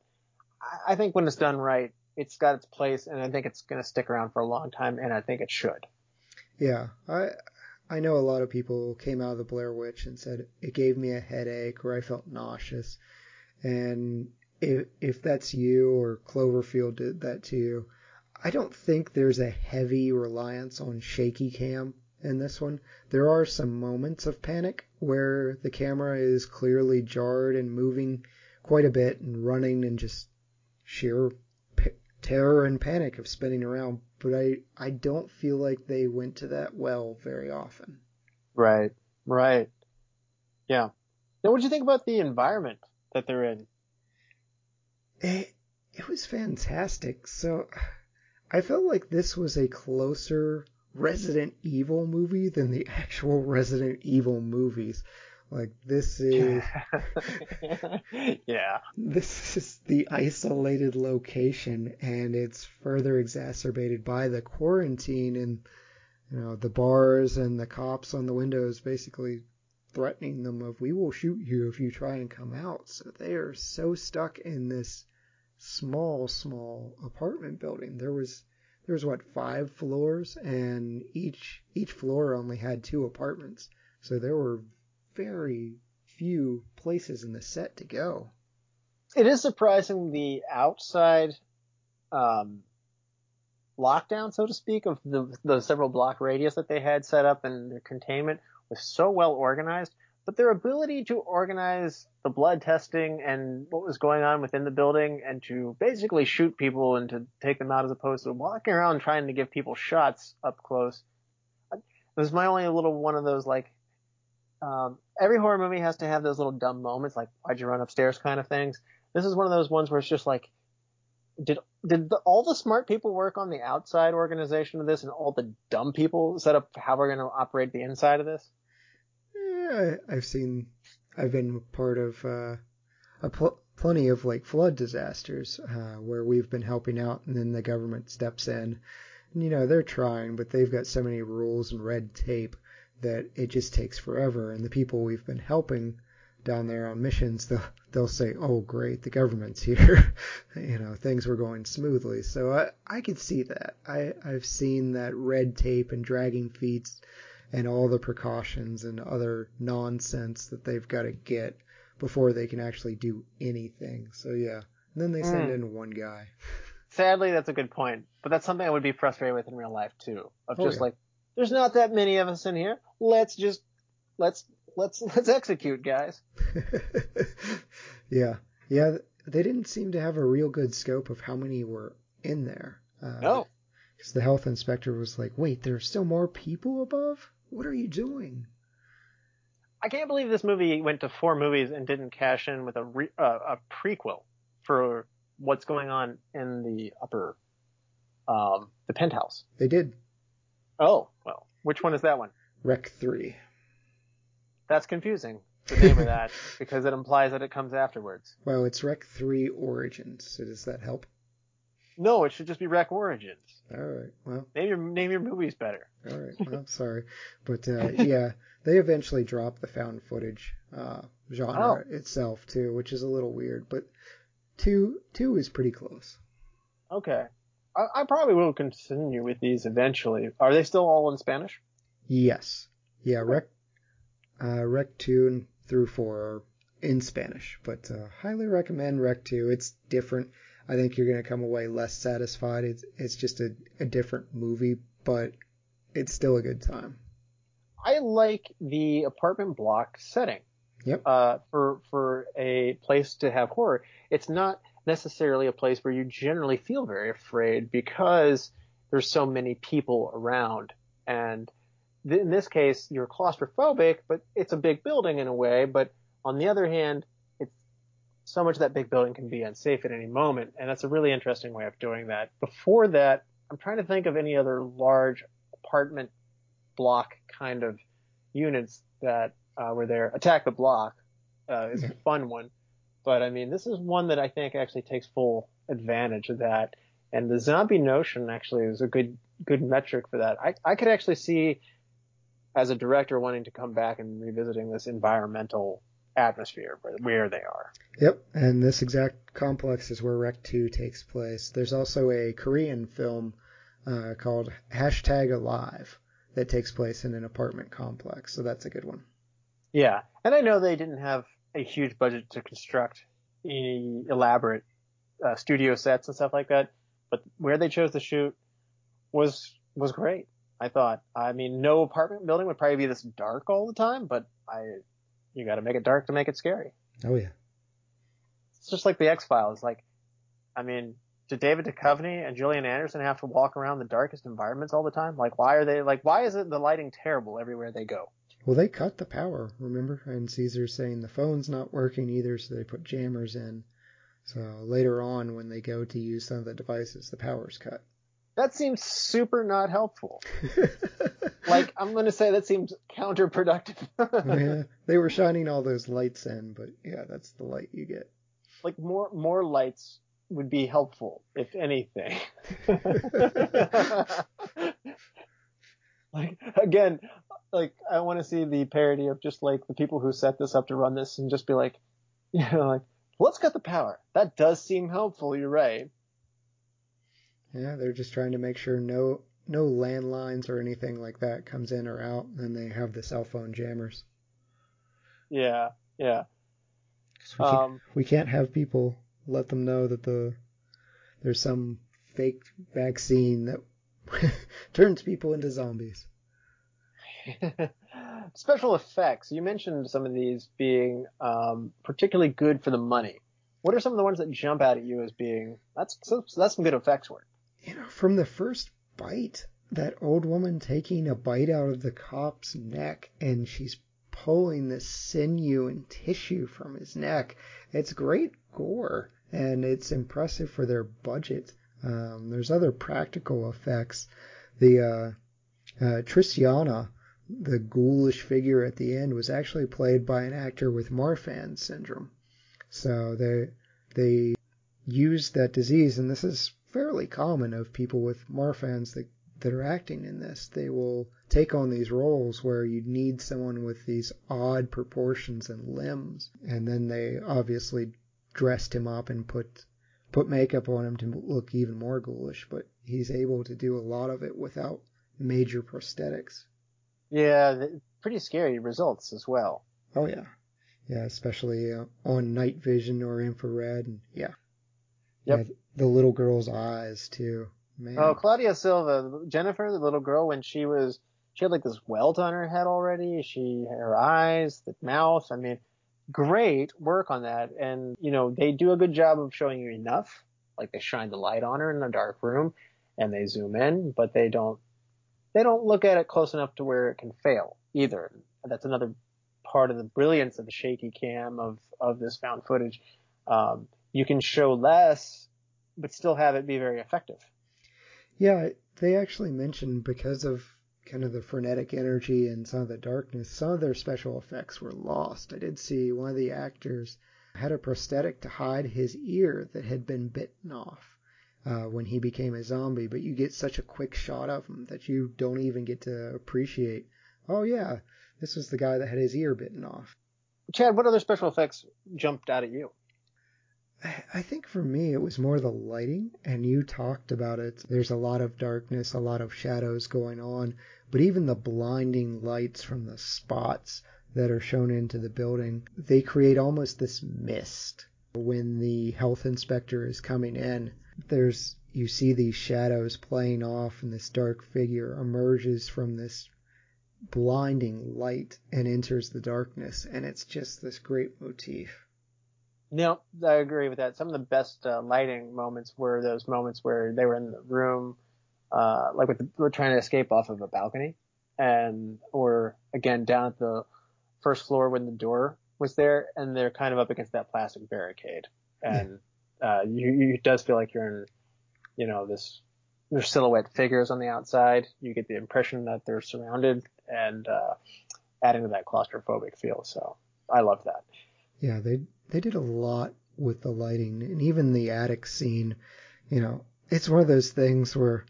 I, I think when it's done right, it's got its place and I think it's going to stick around for a long time and I think it should. Yeah, I I know a lot of people came out of the Blair Witch and said it gave me a headache or I felt nauseous. And if if that's you or Cloverfield did that to you, I don't think there's a heavy reliance on shaky cam in this one. There are some moments of panic where the camera is clearly jarred and moving quite a bit and running and just sheer p- terror and panic of spinning around. But I, I don't feel like they went to that well very often. Right. Right. Yeah. Now, what do you think about the environment that they're in? It, it was fantastic. So I felt like this was a closer Resident Evil movie than the actual Resident Evil movies. Like this is yeah. This is the isolated location and it's further exacerbated by the quarantine and you know the bars and the cops on the windows basically threatening them of we will shoot you if you try and come out. So they are so stuck in this small small apartment building. There was there was what five floors and each each floor only had two apartments. So there were very few places in the set to go. It is surprising the outside um, lockdown, so to speak, of the, the several block radius that they had set up and their containment was so well organized. But their ability to organize the blood testing and what was going on within the building and to basically shoot people and to take them out as opposed to walking around trying to give people shots up close. It was my only little one of those like um, every horror movie has to have those little dumb moments, like "Why'd you run upstairs?" kind of things. This is one of those ones where it's just like, did did the, all the smart people work on the outside organization of this, and all the dumb people set up how we're going to operate the inside of this? Yeah, I've seen, I've been part of uh, a pl- plenty of like flood disasters uh, where we've been helping out, and then the government steps in. And, you know, they're trying, but they've got so many rules and red tape that it just takes forever. And the people we've been helping down there on missions, they'll, they'll say, oh, great, the government's here. you know, things were going smoothly. So I, I could see that. I, I've seen that red tape and dragging feet and all the precautions and other nonsense that they've got to get before they can actually do anything. So yeah. And then they send mm. in one guy. Sadly, that's a good point. But that's something I would be frustrated with in real life too. Of oh, just yeah. like, there's not that many of us in here. Let's just let's let's let's execute, guys. yeah, yeah. They didn't seem to have a real good scope of how many were in there. Uh, no, because the health inspector was like, "Wait, there's still more people above. What are you doing?" I can't believe this movie went to four movies and didn't cash in with a re, uh, a prequel for what's going on in the upper um, the penthouse. They did. Oh, well, which one is that one? Rec 3. That's confusing, the name of that, because it implies that it comes afterwards. Well, it's Rec 3 Origins, so does that help? No, it should just be Rec Origins. All right. Well, name your name your movies better. All right. Well, sorry, but uh, yeah, they eventually dropped the found footage uh, genre oh. itself too, which is a little weird. But two two is pretty close. Okay. I, I probably will continue with these eventually. Are they still all in Spanish? Yes. Yeah, Rec, uh, Rec 2 through 4 are in Spanish, but uh, highly recommend Rec 2. It's different. I think you're going to come away less satisfied. It's, it's just a, a different movie, but it's still a good time. I like the apartment block setting. Yep. Uh, for for a place to have horror, it's not necessarily a place where you generally feel very afraid because there's so many people around. And in this case, you're claustrophobic, but it's a big building in a way. But on the other hand, it's so much that big building can be unsafe at any moment. And that's a really interesting way of doing that. Before that, I'm trying to think of any other large apartment block kind of units that uh, were there. Attack the Block uh, is a fun one. But I mean, this is one that I think actually takes full advantage of that. And the zombie notion actually is a good good metric for that. I, I could actually see as a director wanting to come back and revisiting this environmental atmosphere where, where they are. Yep, and this exact complex is where Rec 2 takes place. There's also a Korean film uh, called Hashtag Alive that takes place in an apartment complex, so that's a good one. Yeah, and I know they didn't have a huge budget to construct any elaborate uh, studio sets and stuff like that. But where they chose to shoot was was great. I thought. I mean, no apartment building would probably be this dark all the time, but I, you got to make it dark to make it scary. Oh yeah. It's just like the X Files. Like, I mean, did David Duchovny and Gillian Anderson have to walk around the darkest environments all the time? Like, why are they like? Why is it the lighting terrible everywhere they go? Well, they cut the power, remember? And Caesar's saying the phone's not working either, so they put jammers in. So later on, when they go to use some of the devices, the power's cut. That seems super not helpful. like I'm gonna say that seems counterproductive. yeah, they were shining all those lights in, but yeah, that's the light you get. Like more more lights would be helpful, if anything. like again, like I want to see the parody of just like the people who set this up to run this and just be like, you know, like let's cut the power. That does seem helpful. You're right. Yeah, they're just trying to make sure no no landlines or anything like that comes in or out, and they have the cell phone jammers. Yeah, yeah. We, um, can't, we can't have people let them know that the there's some fake vaccine that turns people into zombies. Special effects. You mentioned some of these being um, particularly good for the money. What are some of the ones that jump out at you as being that's that's some good effects work? You know, from the first bite, that old woman taking a bite out of the cop's neck, and she's pulling the sinew and tissue from his neck. It's great gore, and it's impressive for their budget. Um, there's other practical effects. The uh, uh, Tristana, the ghoulish figure at the end, was actually played by an actor with Marfan syndrome. So they they used that disease, and this is fairly common of people with Marfan's that that are acting in this. They will take on these roles where you need someone with these odd proportions and limbs, and then they obviously dressed him up and put put makeup on him to look even more ghoulish, but he's able to do a lot of it without major prosthetics. Yeah, pretty scary results as well. Oh yeah, yeah, especially uh, on night vision or infrared, and yeah. Yep. Yeah, the little girl's eyes too. Man. Oh, Claudia Silva, Jennifer, the little girl, when she was, she had like this welt on her head already. She, her eyes, the mouth. I mean, great work on that. And, you know, they do a good job of showing you enough. Like they shine the light on her in a dark room and they zoom in, but they don't, they don't look at it close enough to where it can fail either. That's another part of the brilliance of the shaky cam of, of this found footage. Um, you can show less, but still have it be very effective. Yeah, they actually mentioned because of kind of the frenetic energy and some of the darkness, some of their special effects were lost. I did see one of the actors had a prosthetic to hide his ear that had been bitten off uh, when he became a zombie, but you get such a quick shot of him that you don't even get to appreciate, oh yeah, this was the guy that had his ear bitten off. Chad, what other special effects jumped out at you? I think for me it was more the lighting, and you talked about it. There's a lot of darkness, a lot of shadows going on, but even the blinding lights from the spots that are shown into the building, they create almost this mist. When the health inspector is coming in, there's you see these shadows playing off, and this dark figure emerges from this blinding light and enters the darkness, and it's just this great motif. No, I agree with that. Some of the best uh, lighting moments were those moments where they were in the room, uh, like with the, we're trying to escape off of a balcony, and or again down at the first floor when the door was there, and they're kind of up against that plastic barricade, and uh, you, you it does feel like you're in, you know, this there's silhouette figures on the outside. You get the impression that they're surrounded, and uh, adding to that claustrophobic feel. So I love that. Yeah, they they did a lot with the lighting and even the attic scene. You know, it's one of those things where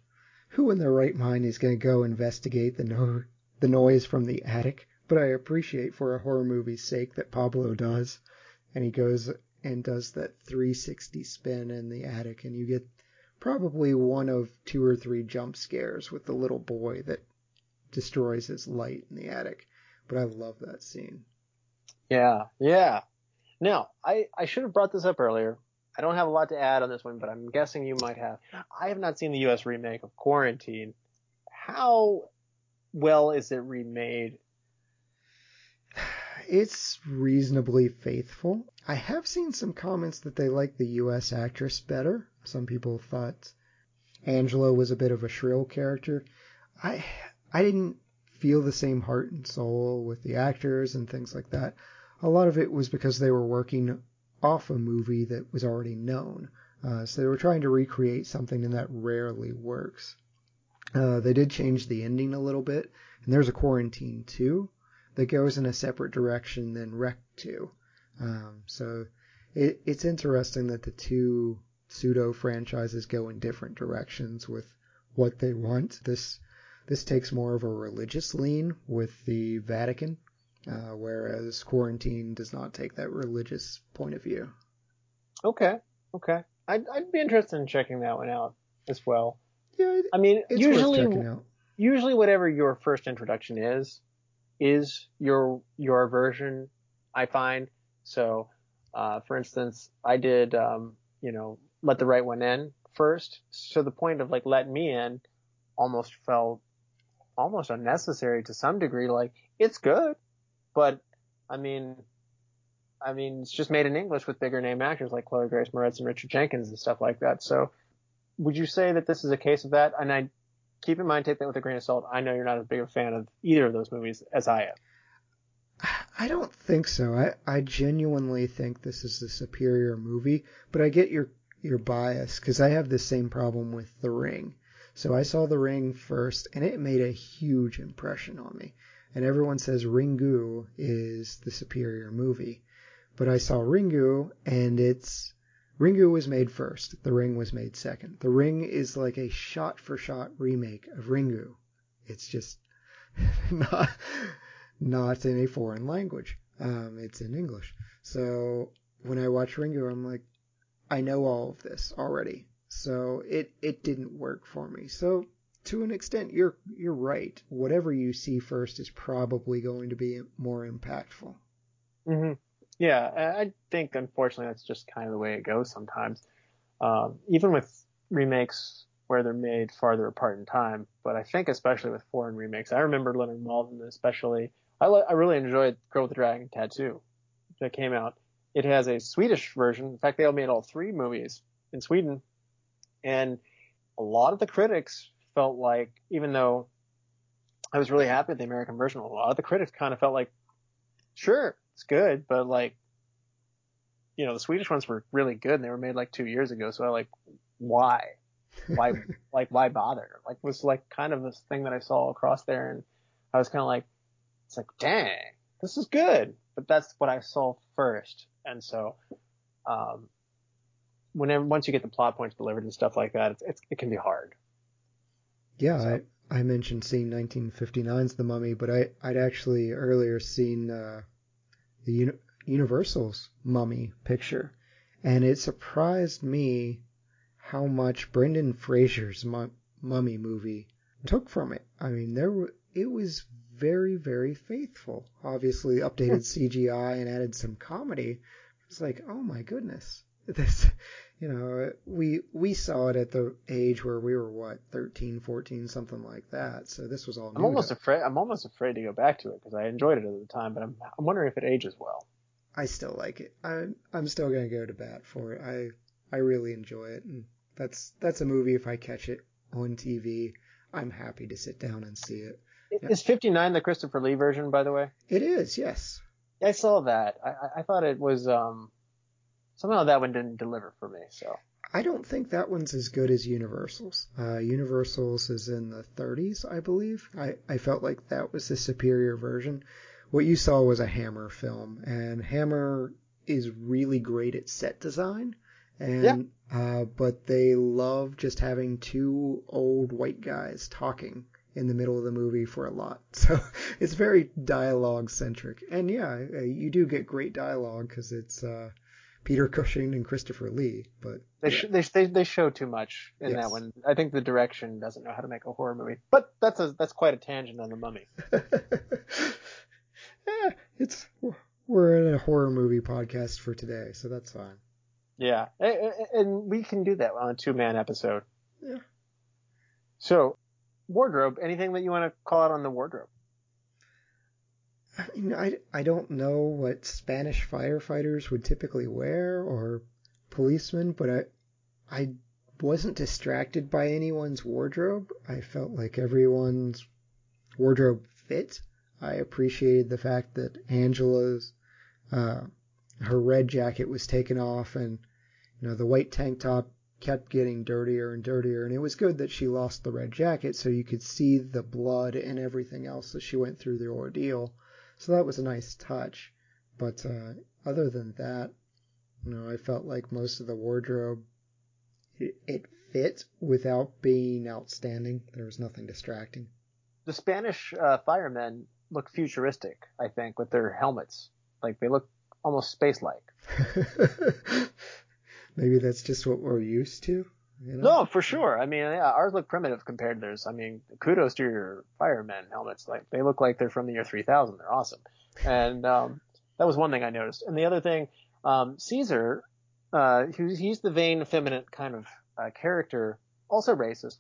who in their right mind is going to go investigate the no- the noise from the attic? But I appreciate for a horror movie's sake that Pablo does, and he goes and does that 360 spin in the attic, and you get probably one of two or three jump scares with the little boy that destroys his light in the attic. But I love that scene. Yeah, yeah. Now, I, I should have brought this up earlier. I don't have a lot to add on this one, but I'm guessing you might have. I have not seen the US remake of Quarantine. How well is it remade? It's reasonably faithful. I have seen some comments that they like the US actress better. Some people thought Angela was a bit of a shrill character. I I didn't feel the same heart and soul with the actors and things like that a lot of it was because they were working off a movie that was already known. Uh, so they were trying to recreate something and that rarely works. Uh, they did change the ending a little bit, and there's a Quarantine 2 that goes in a separate direction than Rec 2. Um, so it, it's interesting that the two pseudo franchises go in different directions with what they want. This this takes more of a religious lean with the Vatican, uh, whereas Quarantine does not take that religious point of view. Okay, okay. I'd, I'd be interested in checking that one out as well. Yeah, I mean, usually, worth checking out. usually whatever your first introduction is, is your your version. I find so. Uh, for instance, I did, um, you know, let the right one in first. So the point of like let me in almost felt almost unnecessary to some degree. Like it's good, but I mean, I mean, it's just made in English with bigger name actors like Chloe Grace Moretz and Richard Jenkins and stuff like that. So would you say that this is a case of that? And I keep in mind, take that with a grain of salt. I know you're not as big a fan of either of those movies as I am. I don't think so. I, I genuinely think this is the superior movie, but I get your your bias because I have the same problem with The Ring. So I saw The Ring first, and it made a huge impression on me. And everyone says Ringu is the superior movie, but I saw Ringu, and it's Ringu was made first. The Ring was made second. The Ring is like a shot-for-shot remake of Ringu. It's just not not in a foreign language. Um, it's in English. So when I watch Ringu, I'm like, I know all of this already. So it it didn't work for me. So to an extent, you're you're right. Whatever you see first is probably going to be more impactful. Mm-hmm. Yeah, I think unfortunately that's just kind of the way it goes sometimes. Um, even with remakes where they're made farther apart in time, but I think especially with foreign remakes, I remember Leonard Maltin especially. I I really enjoyed Girl with the Dragon Tattoo that came out. It has a Swedish version. In fact, they all made all three movies in Sweden, and a lot of the critics felt like, even though I was really happy with the American version, a lot of the critics kind of felt like, sure, it's good, but like, you know, the Swedish ones were really good and they were made like two years ago. So I like, why? Why, like, why bother? Like, was like kind of this thing that I saw across there and I was kind of like, it's like, dang, this is good. But that's what I saw first. And so, um, whenever, once you get the plot points delivered and stuff like that, it's, it's it can be hard. Yeah, So- I I mentioned seeing 1959's The Mummy, but I I'd actually earlier seen uh, the Uni- Universal's Mummy picture, and it surprised me how much Brendan Fraser's mu- Mummy movie took from it. I mean, there were, it was very very faithful. Obviously, updated CGI and added some comedy. It's like, oh my goodness, this you know, we we saw it at the age where we were what 13, 14, something like that. So this was all new. I'm almost afraid, I'm almost afraid to go back to it because I enjoyed it at the time, but I'm, I'm wondering if it ages well. I still like it. I'm I'm still gonna go to bat for it. I I really enjoy it, and that's that's a movie. If I catch it on TV, I'm happy to sit down and see it is yeah. 59 the Christopher Lee version, by the way? It is, yes. I saw that. I- I thought it was, um, somehow that one didn't deliver for me, so. I don't think that one's as good as Universal's. Uh, Universal's is in the 30s, I believe. I, I felt like that was the superior version. What you saw was a Hammer film, and Hammer is really great at set design. And uh, but they love just having two old white guys talking in the middle of the movie for a lot. So it's very dialogue centric. And yeah, uh, you do get great dialogue because it's uh, Peter Cushing and Christopher Lee. But They, yeah. sh- they, they, they show too much in Yes. that one. I think the direction doesn't know how to make a horror movie. But that's a, that's quite a tangent on the mummy. yeah, it's we're in a horror movie podcast for today, so that's fine. Yeah. And we can do that on a two man episode. Yeah. So, wardrobe, anything that you want to call out on the wardrobe? I mean, I, I don't know what Spanish firefighters would typically wear or policemen, but I I wasn't distracted by anyone's wardrobe. I felt like everyone's wardrobe fit. I appreciated the fact that Angela's uh, her red jacket was taken off, and you know the white tank top kept getting dirtier and dirtier. And it was good that she lost the red jacket, so you could see the blood and everything else as she went through the ordeal. So that was a nice touch. But uh, other than that, you know, I felt like most of the wardrobe it, it fit without being outstanding. There was nothing distracting. The Spanish uh, firemen look futuristic, I think, with their helmets. Like they look almost space-like. Maybe that's just what we're used to. You know? No, for sure. I mean, yeah, ours look primitive compared to theirs. I mean, kudos to your firemen helmets. Like they look like they're from the year 3000. They're awesome. And um, that was one thing I noticed. And the other thing, um, Caesar, uh, he's the vain, effeminate kind of uh, character, also racist.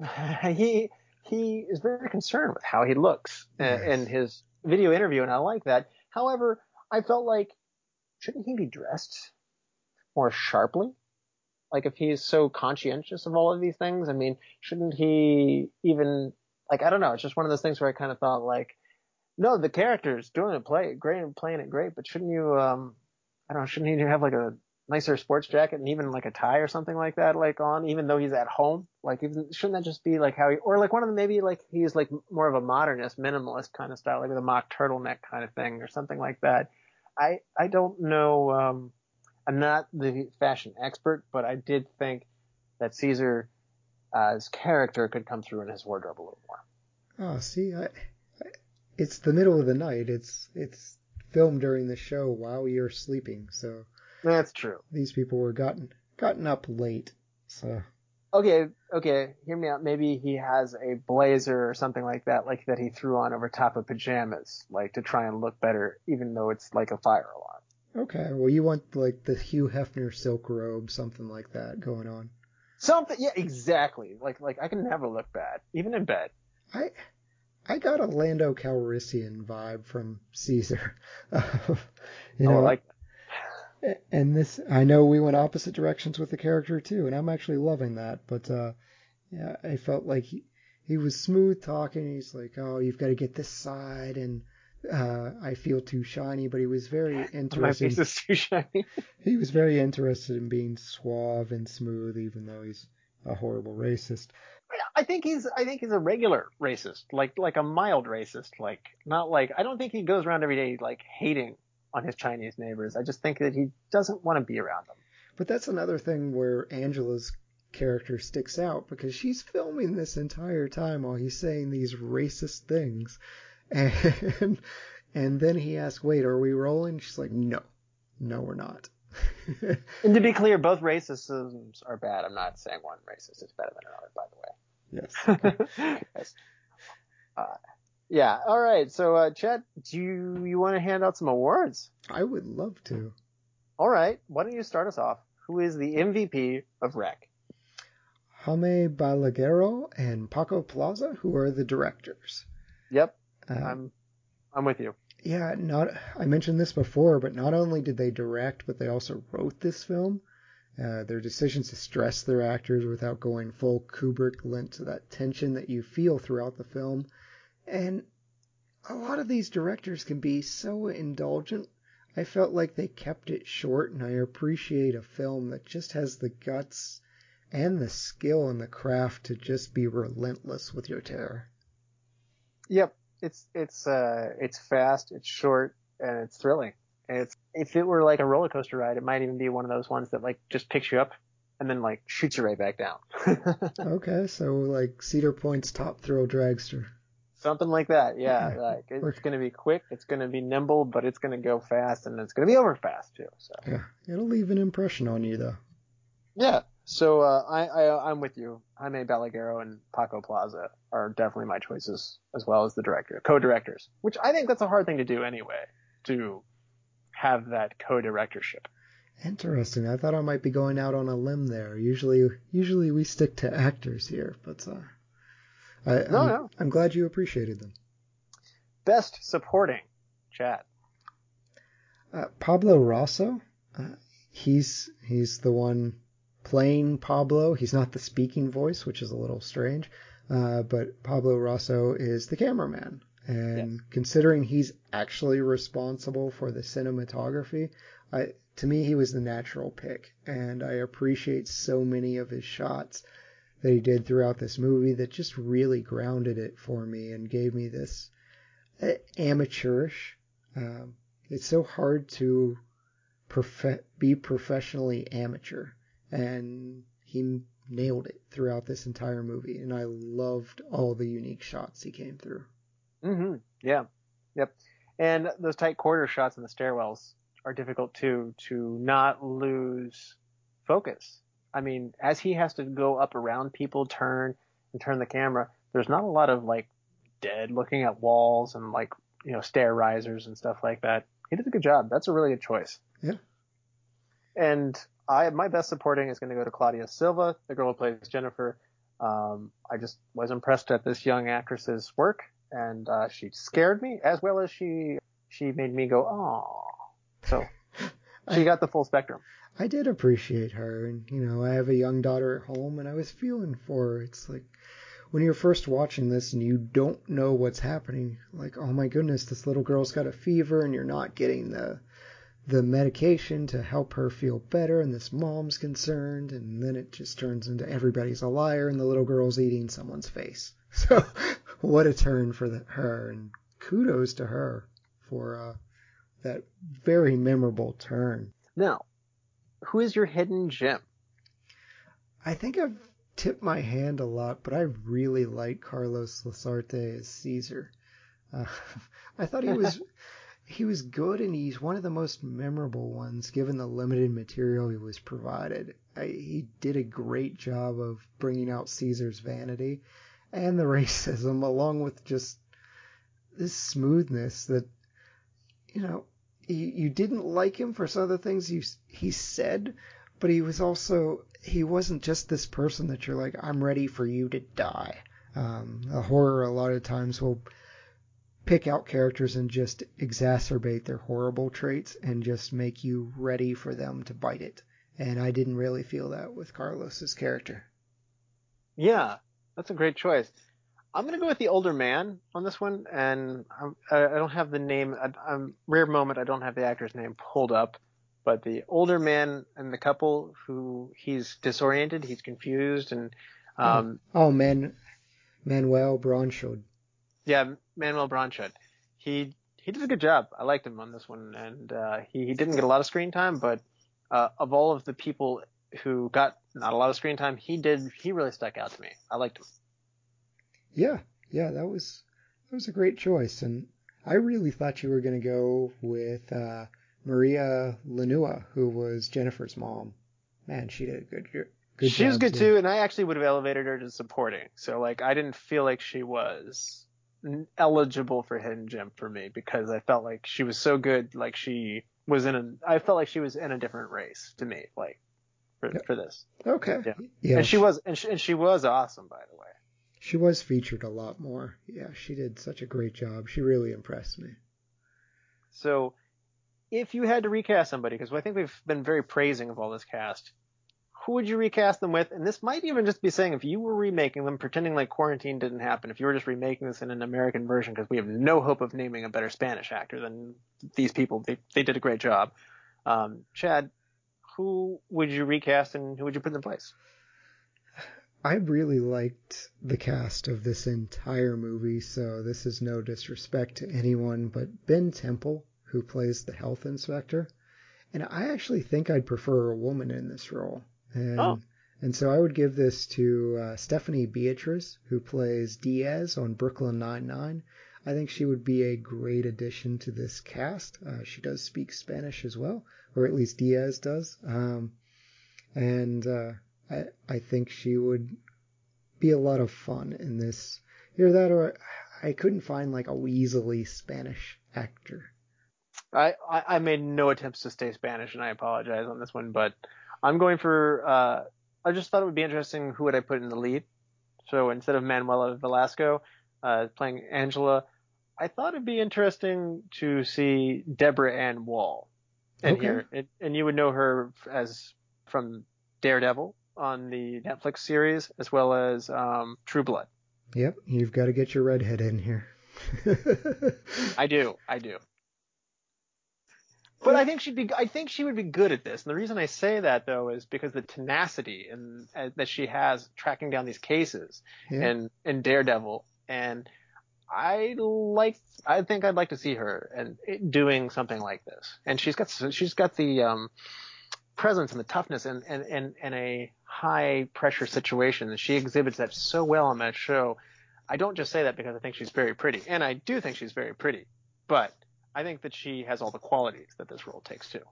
he he is very concerned with how he looks yes. in his video interview, and I like that. However, I felt like shouldn't he be dressed more sharply? Like if he's so conscientious of all of these things, I mean, shouldn't he even like I don't know, it's just one of those things where I kind of thought like, no, the character's doing it play great and playing it great, but shouldn't you um I don't know, shouldn't he have like a nicer sports jacket and even like a tie or something like that like on even though he's at home? Like even, shouldn't that just be like how he or like one of them maybe like he's like more of a modernist minimalist kind of style like with a mock turtleneck kind of thing or something like that. I i don't know um I'm not the fashion expert, but I did think that Caesar's uh, character could come through in his wardrobe a little more. Oh, see, I, I, it's the middle of the night. It's it's filmed during the show while you're sleeping, so that's true. These people were gotten gotten up late, so. Okay, okay, hear me out. Maybe he has a blazer or something like that, like that he threw on over top of pajamas, like to try and look better, even though it's like a fire alarm. Okay, well, you want like the Hugh Hefner silk robe, something like that going on. Something, yeah, exactly. Like, like I can never look bad, even in bed. I, I got a Lando Calrissian vibe from Caesar. you oh, know, oh, like. And this, I know we went opposite directions with the character too, and I'm actually loving that. But uh, yeah, I felt like he he was smooth talking. He's like, oh, you've got to get this side, and uh, I feel too shiny, but he was very interested. My face is too shiny. he was very interested in being suave and smooth, even though he's a horrible racist. I think he's I think he's a regular racist, like like a mild racist, like not like I don't think he goes around every day like hating on his Chinese neighbors. I just think that he doesn't want to be around them. But that's another thing where Angela's character sticks out because she's filming this entire time while he's saying these racist things. And and then he asked, "Wait, are we rolling?" She's like, "No, no, we're not." and to be clear, both racisms are bad. I'm not saying one racist is better than another, by the way. Yes. yes. Uh, yeah. All right. So, uh, Chet, do you, you want to hand out some awards? I would love to. All right. Why don't you start us off? Who is the MVP of Rec? Jaime Balagueró and Paco Plaza, who are the directors. Yep. Uh, I'm I'm with you. Yeah, not I mentioned this before, but not only did they direct, but they also wrote this film. Uh, their decisions to stress their actors without going full Kubrick lent to that tension that you feel throughout the film. And a lot of these directors can be so indulgent. I felt like they kept it short, and I appreciate a film that just has the guts and the skill and the craft to just be relentless with your terror. Yep, it's it's uh it's fast, it's short, and it's thrilling. And it's if it were like a roller coaster ride, it might even be one of those ones that like just picks you up and then like shoots you right back down. okay, so like Cedar Point's top thrill dragster. Something like that, yeah. yeah. Like it's going to be quick, it's going to be nimble, but it's going to go fast, and it's going to be over fast too. So yeah, it'll leave an impression on you though. Yeah, so uh, I, I I'm with you. Jaime Balagueró and Paco Plaza are definitely my choices, as well as the director, co-directors. Which I think that's a hard thing to do anyway, to have that co-directorship. Interesting. I thought I might be going out on a limb there. Usually, usually we stick to actors here, but uh, I, no, I'm, no. I'm glad you appreciated them. Best supporting, Chad. Uh, Pablo Rosso. Uh, he's he's the one playing Pablo. He's not the speaking voice, which is a little strange. Uh, but Pablo Rosso is the cameraman. And yes. considering he's actually responsible for the cinematography, I to me he was the natural pick, and I appreciate so many of his shots that he did throughout this movie that just really grounded it for me and gave me this uh, amateurish. Um, it's so hard to prof- be professionally amateur, and he nailed it throughout this entire movie, and I loved all the unique shots he came through. Mm-hmm. Yeah. Yep. And those tight quarter shots in the stairwells are difficult too to not lose focus. I mean, as he has to go up around people, turn and turn the camera, there's not a lot of like dead looking at walls and like, you know, stair risers and stuff like that. He did a good job. That's a really good choice. Yeah. And I, my best supporting is going to go to Claudia Silva, the girl who plays Jennifer. Um, I just was impressed at this young actress's work, and uh, she scared me as well as she she made me go, oh. So she got the full spectrum. I did appreciate her, and you know, I have a young daughter at home, and I was feeling for her. It's like when you're first watching this and you don't know what's happening, like, oh my goodness, this little girl's got a fever, and you're not getting the the medication to help her feel better, and this mom's concerned, and then it just turns into everybody's a liar, and the little girl's eating someone's face. So, what a turn for the, her, and kudos to her for uh, that very memorable turn. Now, who is your hidden gem? I think I've tipped my hand a lot, but I really like Carlos Lasarte as Caesar. Uh, I thought he was he was good, and he's one of the most memorable ones given the limited material he was provided. I, he did a great job of bringing out Caesar's vanity and the racism, along with just this smoothness that you know you, you didn't like him for some of the things you he said, but he was also he wasn't just this person that you're like I'm ready for you to die. Um, a horror a lot of times will pick out characters and just exacerbate their horrible traits and just make you ready for them to bite it. And I didn't really feel that with Carlos's character. Yeah, that's a great choice. I'm gonna go with the older man on this one, and I'm, I don't have the name. I, am rare moment. I don't have the actor's name pulled up, but the older man and the couple who he's disoriented, he's confused, and um, oh, oh man, Manuel Bronchud. Yeah, Manuel Bronchud. He he did a good job. I liked him on this one, and uh, he he didn't get a lot of screen time, but uh, of all of the people who got not a lot of screen time, he did. He really stuck out to me. I liked him. Yeah, yeah, that was that was a great choice, and I really thought you were going to go with uh, Maria Lanau, who was Jennifer's mom. Man, she did a good good She was good too. too, and I actually would have elevated her to supporting. So like, I didn't feel like she was eligible for hidden gem for me because I felt like she was so good. Like she was in a, I felt like she was in a different race to me. Like for for this. Okay. Yeah. yeah and she, was, and she, and she was awesome, by the way. She was featured a lot more. Yeah, she did such a great job. She really impressed me. So, if you had to recast somebody, because I think we've been very praising of all this cast, who would you recast them with? And this might even just be saying if you were remaking them, pretending like quarantine didn't happen, if you were just remaking this in an American version, because we have no hope of naming a better Spanish actor than these people. They, they did a great job. Um, Chad, who would you recast and who would you put in place? I really liked the cast of this entire movie, so this is no disrespect to anyone, but Ben Temple, who plays the health inspector, and I actually think I'd prefer a woman in this role. And, oh. and so I would give this to uh, Stephanie Beatriz, who plays Diaz on Brooklyn Nine-Nine. I think she would be a great addition to this cast. Uh, she does speak Spanish as well, or at least Diaz does. Um, and uh, I, I think she would be a lot of fun in this. Either that or I couldn't find like a Weasley Spanish actor. I, I made no attempts to stay Spanish and I apologize on this one, but I'm going for, uh, I just thought it would be interesting who would I put in the lead. So instead of Manuela Velasco, uh, playing Angela, I thought it'd be interesting to see Deborah Ann Woll in Okay. here. It, and you would know her as from Daredevil on the Netflix series, as well as um, True Blood. Yep, you've got to get your redhead in here. I do, I do. But I think she'd be. I think she would be good at this. And the reason I say that though is because the tenacity and uh, that she has tracking down these cases Yeah. and and Daredevil. And I like. I think I'd like to see her and it- doing something like this. And she's got. She's got the um, presence and the toughness and and and, and a high pressure situation. And she exhibits that so well on that show. I don't just say that because I think she's very pretty, and I do think she's very pretty, but I think that she has all the qualities that this role takes too.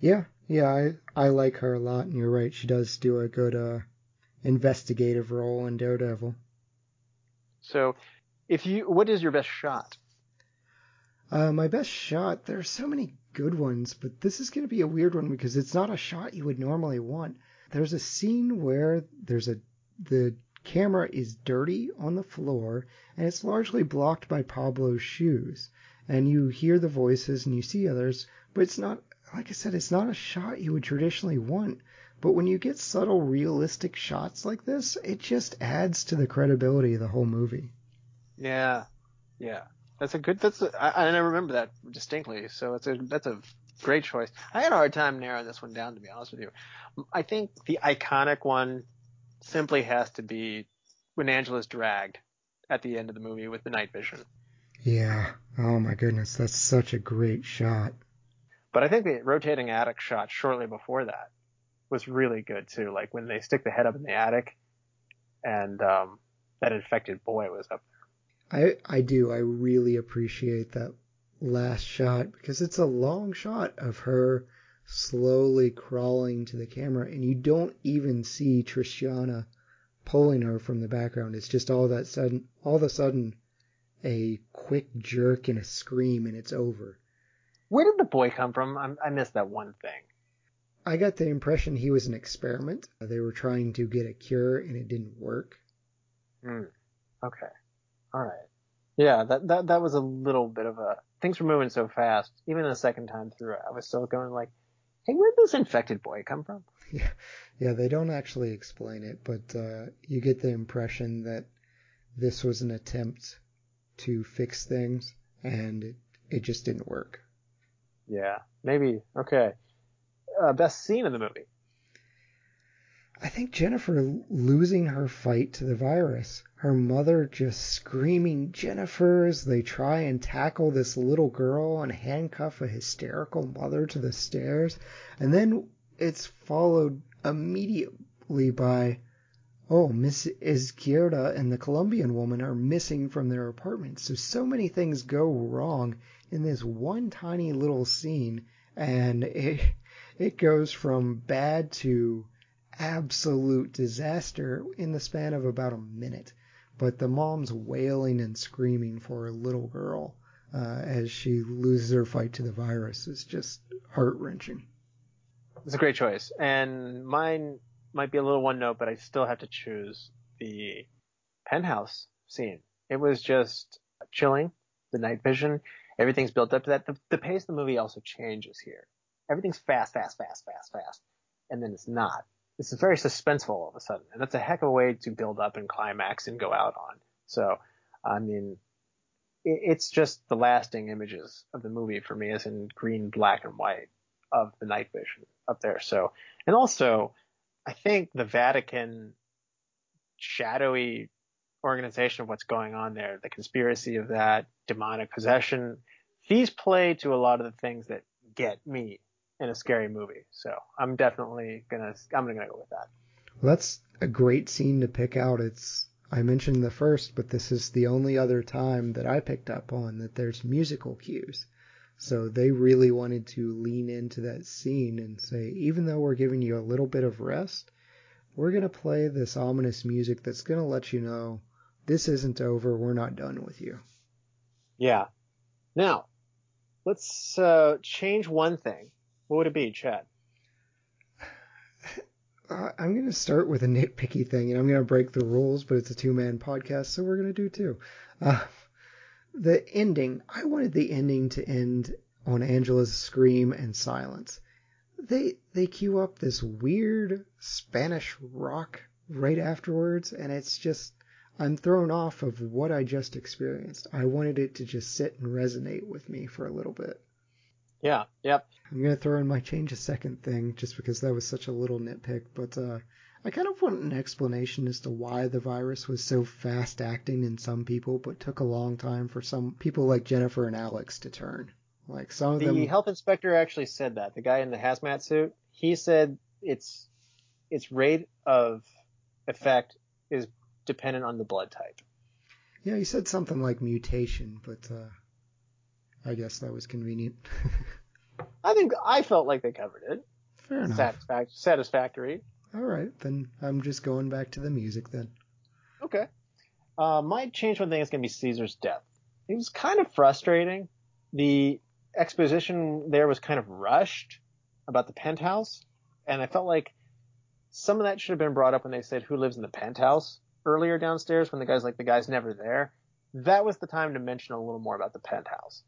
Yeah, yeah, I I like her a lot, and you're right. She does do a good uh, investigative role in Daredevil. So, if you, what is your best shot? Uh, my best shot. There are so many good ones, but this is going to be a weird one because it's not a shot you would normally want. There's a scene where there's a the camera is dirty on the floor and it's largely blocked by Pablo's shoes. And you hear the voices and you see others, but it's not like I said, it's not a shot you would traditionally want. But when you get subtle, realistic shots like this, it just adds to the credibility of the whole movie. Yeah, yeah, that's a good. That's a, I, I remember that distinctly. So it's a that's a great choice. I had a hard time narrowing this one down to be honest with you. I think the iconic one simply has to be when Angela's dragged at the end of the movie with the night vision. Yeah. Oh my goodness, that's such a great shot. But I think the rotating attic shot shortly before that was really good too. Like when they stick the head up in the attic and um, that infected boy was up there. I I do. I really appreciate that last shot because it's a long shot of her slowly crawling to the camera and you don't even see Tristana pulling her from the background. It's just all that sudden all of a sudden a quick jerk and a scream and it's over. Where did the boy come from? I, I missed that one thing. I got the impression he was an experiment. They were trying to get a cure and it didn't work. Hmm. Okay. All right. Yeah, that, that that was a little bit of a things were moving so fast. Even the second time through, I was still going like, "Hey, where'd this infected boy come from?" Yeah, yeah, they don't actually explain it, but uh, you get the impression that this was an attempt to fix things, and it, it just didn't work. Yeah, maybe. Okay. Uh, best scene in the movie. I think Jennifer losing her fight to the virus, her mother just screaming Jennifer as they try and tackle this little girl and handcuff a hysterical mother to the stairs, and then it's followed immediately by oh, Miss Izquierda and the Colombian woman are missing from their apartment. So, so many things go wrong in this one tiny little scene, and it, it goes from bad to absolute disaster in the span of about a minute. But the mom's wailing and screaming for her little girl uh, as she loses her fight to the virus is just heart wrenching. It's a great choice, and mine might be a little one note, but I still have to choose the penthouse scene. It was just chilling. The night vision, everything's built up to that. The, the pace of the movie also changes here. Everything's fast, fast, fast, fast, fast, and then it's not. It's very suspenseful all of a sudden, and that's a heck of a way to build up and climax and go out on. So, I mean, it, it's just the lasting images of the movie for me is in green, black, and white of the night vision up there. So, and also, I think the Vatican shadowy organization of what's going on there, the conspiracy of that, demonic possession, these play to a lot of the things that get me in a scary movie. So I'm definitely gonna I'm gonna go with that. Well, that's a great scene to pick out. It's I mentioned the first, but this is the only other time that I picked up on that there's musical cues. So they really wanted to lean into that scene and say, even though we're giving you a little bit of rest, we're going to play this ominous music that's going to let you know this isn't over. We're not done with you. Yeah. Now, let's uh, change one thing. What would it be, Chad? Uh, I'm going to start with a nitpicky thing, and I'm going to break the rules, but it's a two man podcast, so we're going to do two. Uh, the ending, I wanted the ending to end on Angela's scream and silence. They they cue up this weird Spanish rock right afterwards, and it's just I'm thrown off of what I just experienced. I wanted it to just sit and resonate with me for a little bit. Yeah. Yep. I'm gonna throw in my change a second thing just because that was such a little nitpick, but uh, I kind of want an explanation as to why the virus was so fast acting in some people, but took a long time for some people like Jennifer and Alex to turn. Like some of The them. health inspector actually said that. The guy in the hazmat suit, he said its its rate of effect is dependent on the blood type. Yeah, he said something like mutation, but uh, I guess that was convenient. I think I felt like they covered it. Fair enough. Satisfac- satisfactory. All right, then I'm just going back to the music then. Okay. Uh, my change one thing is going to be Caesar's death. It was kind of frustrating. The exposition there was kind of rushed about the penthouse, and I felt like some of that should have been brought up when they said who lives in the penthouse earlier downstairs when the guy's like the guy's never there. That was the time to mention a little more about the penthouse.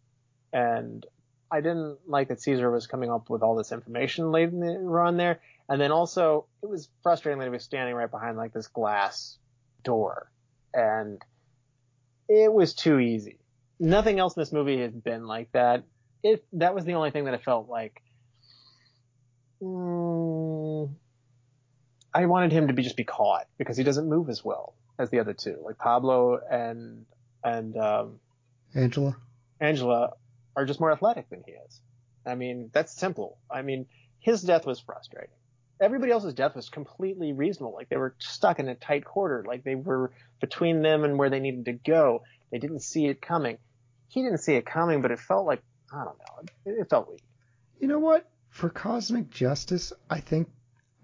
And I didn't like that Caesar was coming up with all this information later on there. And then also it was frustrating that he was standing right behind like this glass door and it was too easy. Nothing else in this movie has been like that. It, that was the only thing that I felt like, mm, I wanted him to be just be caught because he doesn't move as well as the other two. Like Pablo and and um, Angela? Angela are just more athletic than he is. I mean, that's simple. I mean, his death was frustrating. Everybody else's death was completely reasonable. Like they were stuck in a tight quarter. Like they were between them and where they needed to go. They didn't see it coming. He didn't see it coming, but it felt like I don't know. It, it felt weak. You know what? For cosmic justice, I think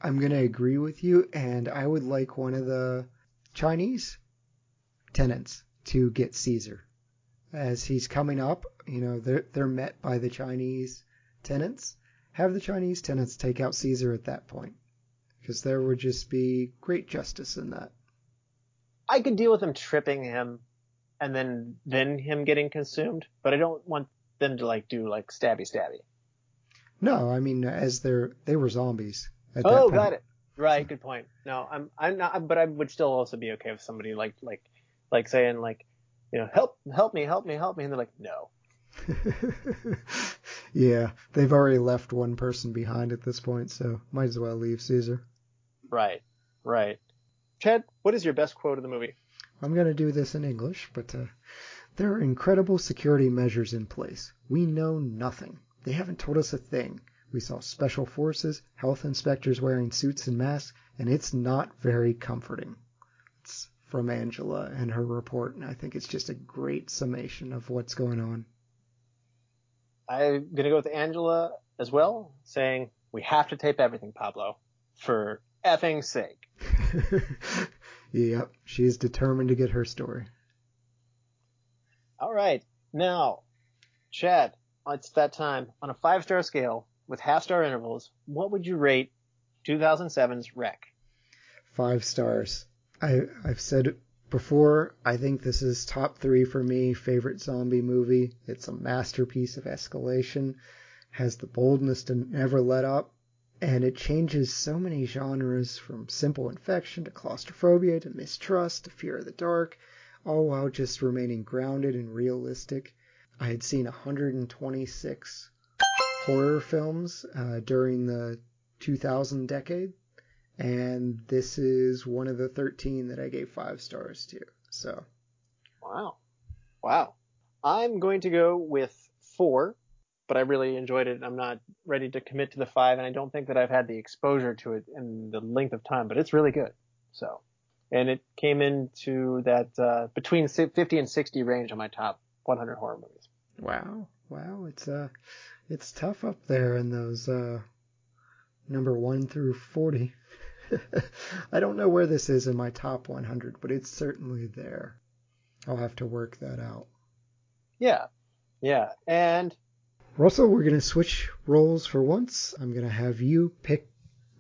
I'm to agree with you, and I would like one of the Chinese tenants to get Caesar. As he's coming up, you know, they're, they're met by the Chinese tenants. Have the Chinese tenants take out Caesar at that point. Because there would just be great justice in that. I could deal with them tripping him and then then him getting consumed, but I don't want them to like do like stabby stabby. No, I mean, as they're, they were zombies. At that Oh, got it. Right, good point. No, I'm I'm not, but I would still also be okay with somebody like like like saying like, you know, help help me, help me, help me, and they're like, no. yeah, they've already left one person behind at this point, so might as well leave Caesar. Right, right. Chad, what is your best quote of the movie? I'm going to do this in English, but uh, there are incredible security measures in place. We know nothing. They haven't told us a thing. We saw special forces, health inspectors wearing suits and masks, and it's not very comforting. It's from Angela and her report, and I think it's just a great summation of what's going on. I'm gonna go with Angela as well, saying we have to tape everything, Pablo, for effing sake. yep, she's determined to get her story. All right, now, Chad, it's that time. On a five star scale with half star intervals, what would you rate 2007's Rec? Five stars. I I've said before, I think this is top three for me favorite zombie movie. It's a masterpiece of escalation, has the boldness to never let up, and it changes so many genres from simple infection to claustrophobia to mistrust to fear of the dark, all while just remaining grounded and realistic. I had seen 126 horror films uh, during the 2000 decade, and this is one of the 13 that I gave five stars to. So, Wow. Wow. I'm going to go with four, but I really enjoyed it. I'm not ready to commit to the five, and I don't think that I've had the exposure to it in the length of time, but it's really good. So, and it came into that, uh, between 50 and 60 range on my top 100 horror movies. wow, wow, it's uh, it's tough up there in those uh, number one through 40. I don't know where this is in my top 100, but it's certainly there. I'll have to work that out. Yeah. Yeah. And Russell, we're going to switch roles for once. I'm going to have you pick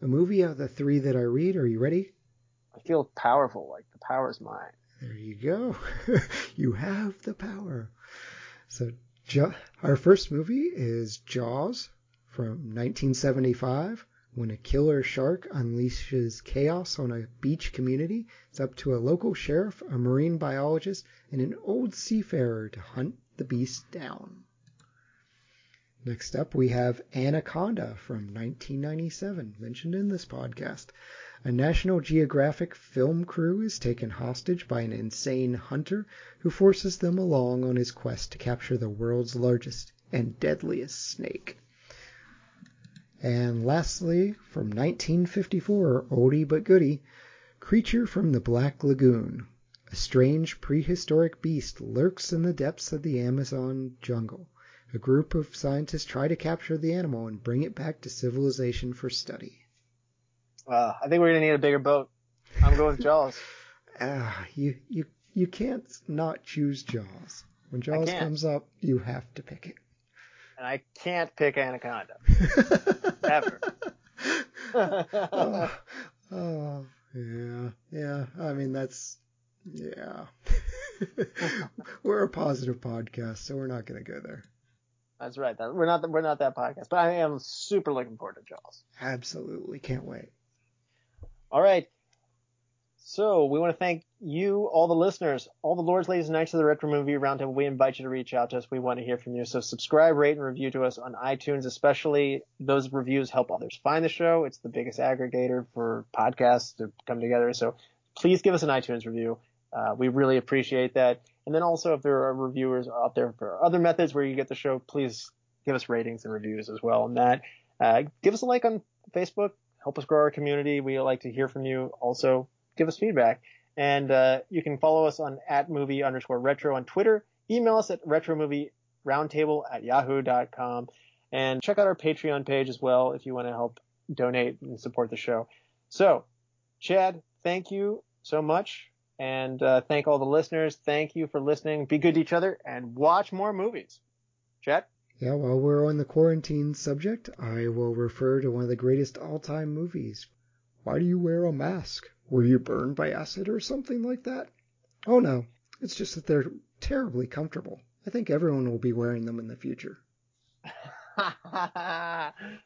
a movie out of the three that I read. Are you ready? I feel powerful, like the power's mine. There you go. you have the power. So, ja- our first movie is Jaws from 1975. When a killer shark unleashes chaos on a beach community, it's up to a local sheriff, a marine biologist, and an old seafarer to hunt the beast down. Next up, we have Anaconda from 1997, mentioned in this podcast. A National Geographic film crew is taken hostage by an insane hunter who forces them along on his quest to capture the world's largest and deadliest snake. And lastly, from 1954, oldie but goodie, Creature from the Black Lagoon. A strange prehistoric beast lurks in the depths of the Amazon jungle. A group of scientists try to capture the animal and bring it back to civilization for study. Uh, I think we're gonna need a bigger boat. I'm going with Jaws. Ah, you you you can't not choose Jaws. When Jaws comes up, you have to pick it. And I can't pick Anaconda. Ever. oh, oh, yeah, yeah. I mean, that's yeah. we're a positive podcast, so we're not going to go there. That's right. We're not we're not that podcast, but I am super looking forward to Jaws. Absolutely, can't wait. All right. So we want to thank you, all the listeners, all the lords, ladies, and knights of the retro movie roundtable. We invite you to reach out to us. We want to hear from you. So subscribe, rate, and review to us on iTunes. Especially those reviews help others find the show. It's the biggest aggregator for podcasts to come together. So please give us an iTunes review. Uh, we really appreciate that. And then also, if there are reviewers out there for other methods where you get the show, please give us ratings and reviews as well. And that, uh, give us a like on Facebook. Help us grow our community. We like to hear from you. Also, give us feedback. And uh, you can follow us on at movie underscore retro on Twitter. Email us at retromovieroundtable at yahoo.com. And check out our Patreon page as well if you want to help donate and support the show. So, Chad, thank you so much. And uh, thank all the listeners. Thank you for listening. Be good to each other and watch more movies. Chad? Yeah, while we're on the quarantine subject, I will refer to one of the greatest all-time movies. Why do you wear a mask? Were you burned by acid or something like that? Oh no, it's just that they're terribly comfortable. I think everyone will be wearing them in the future.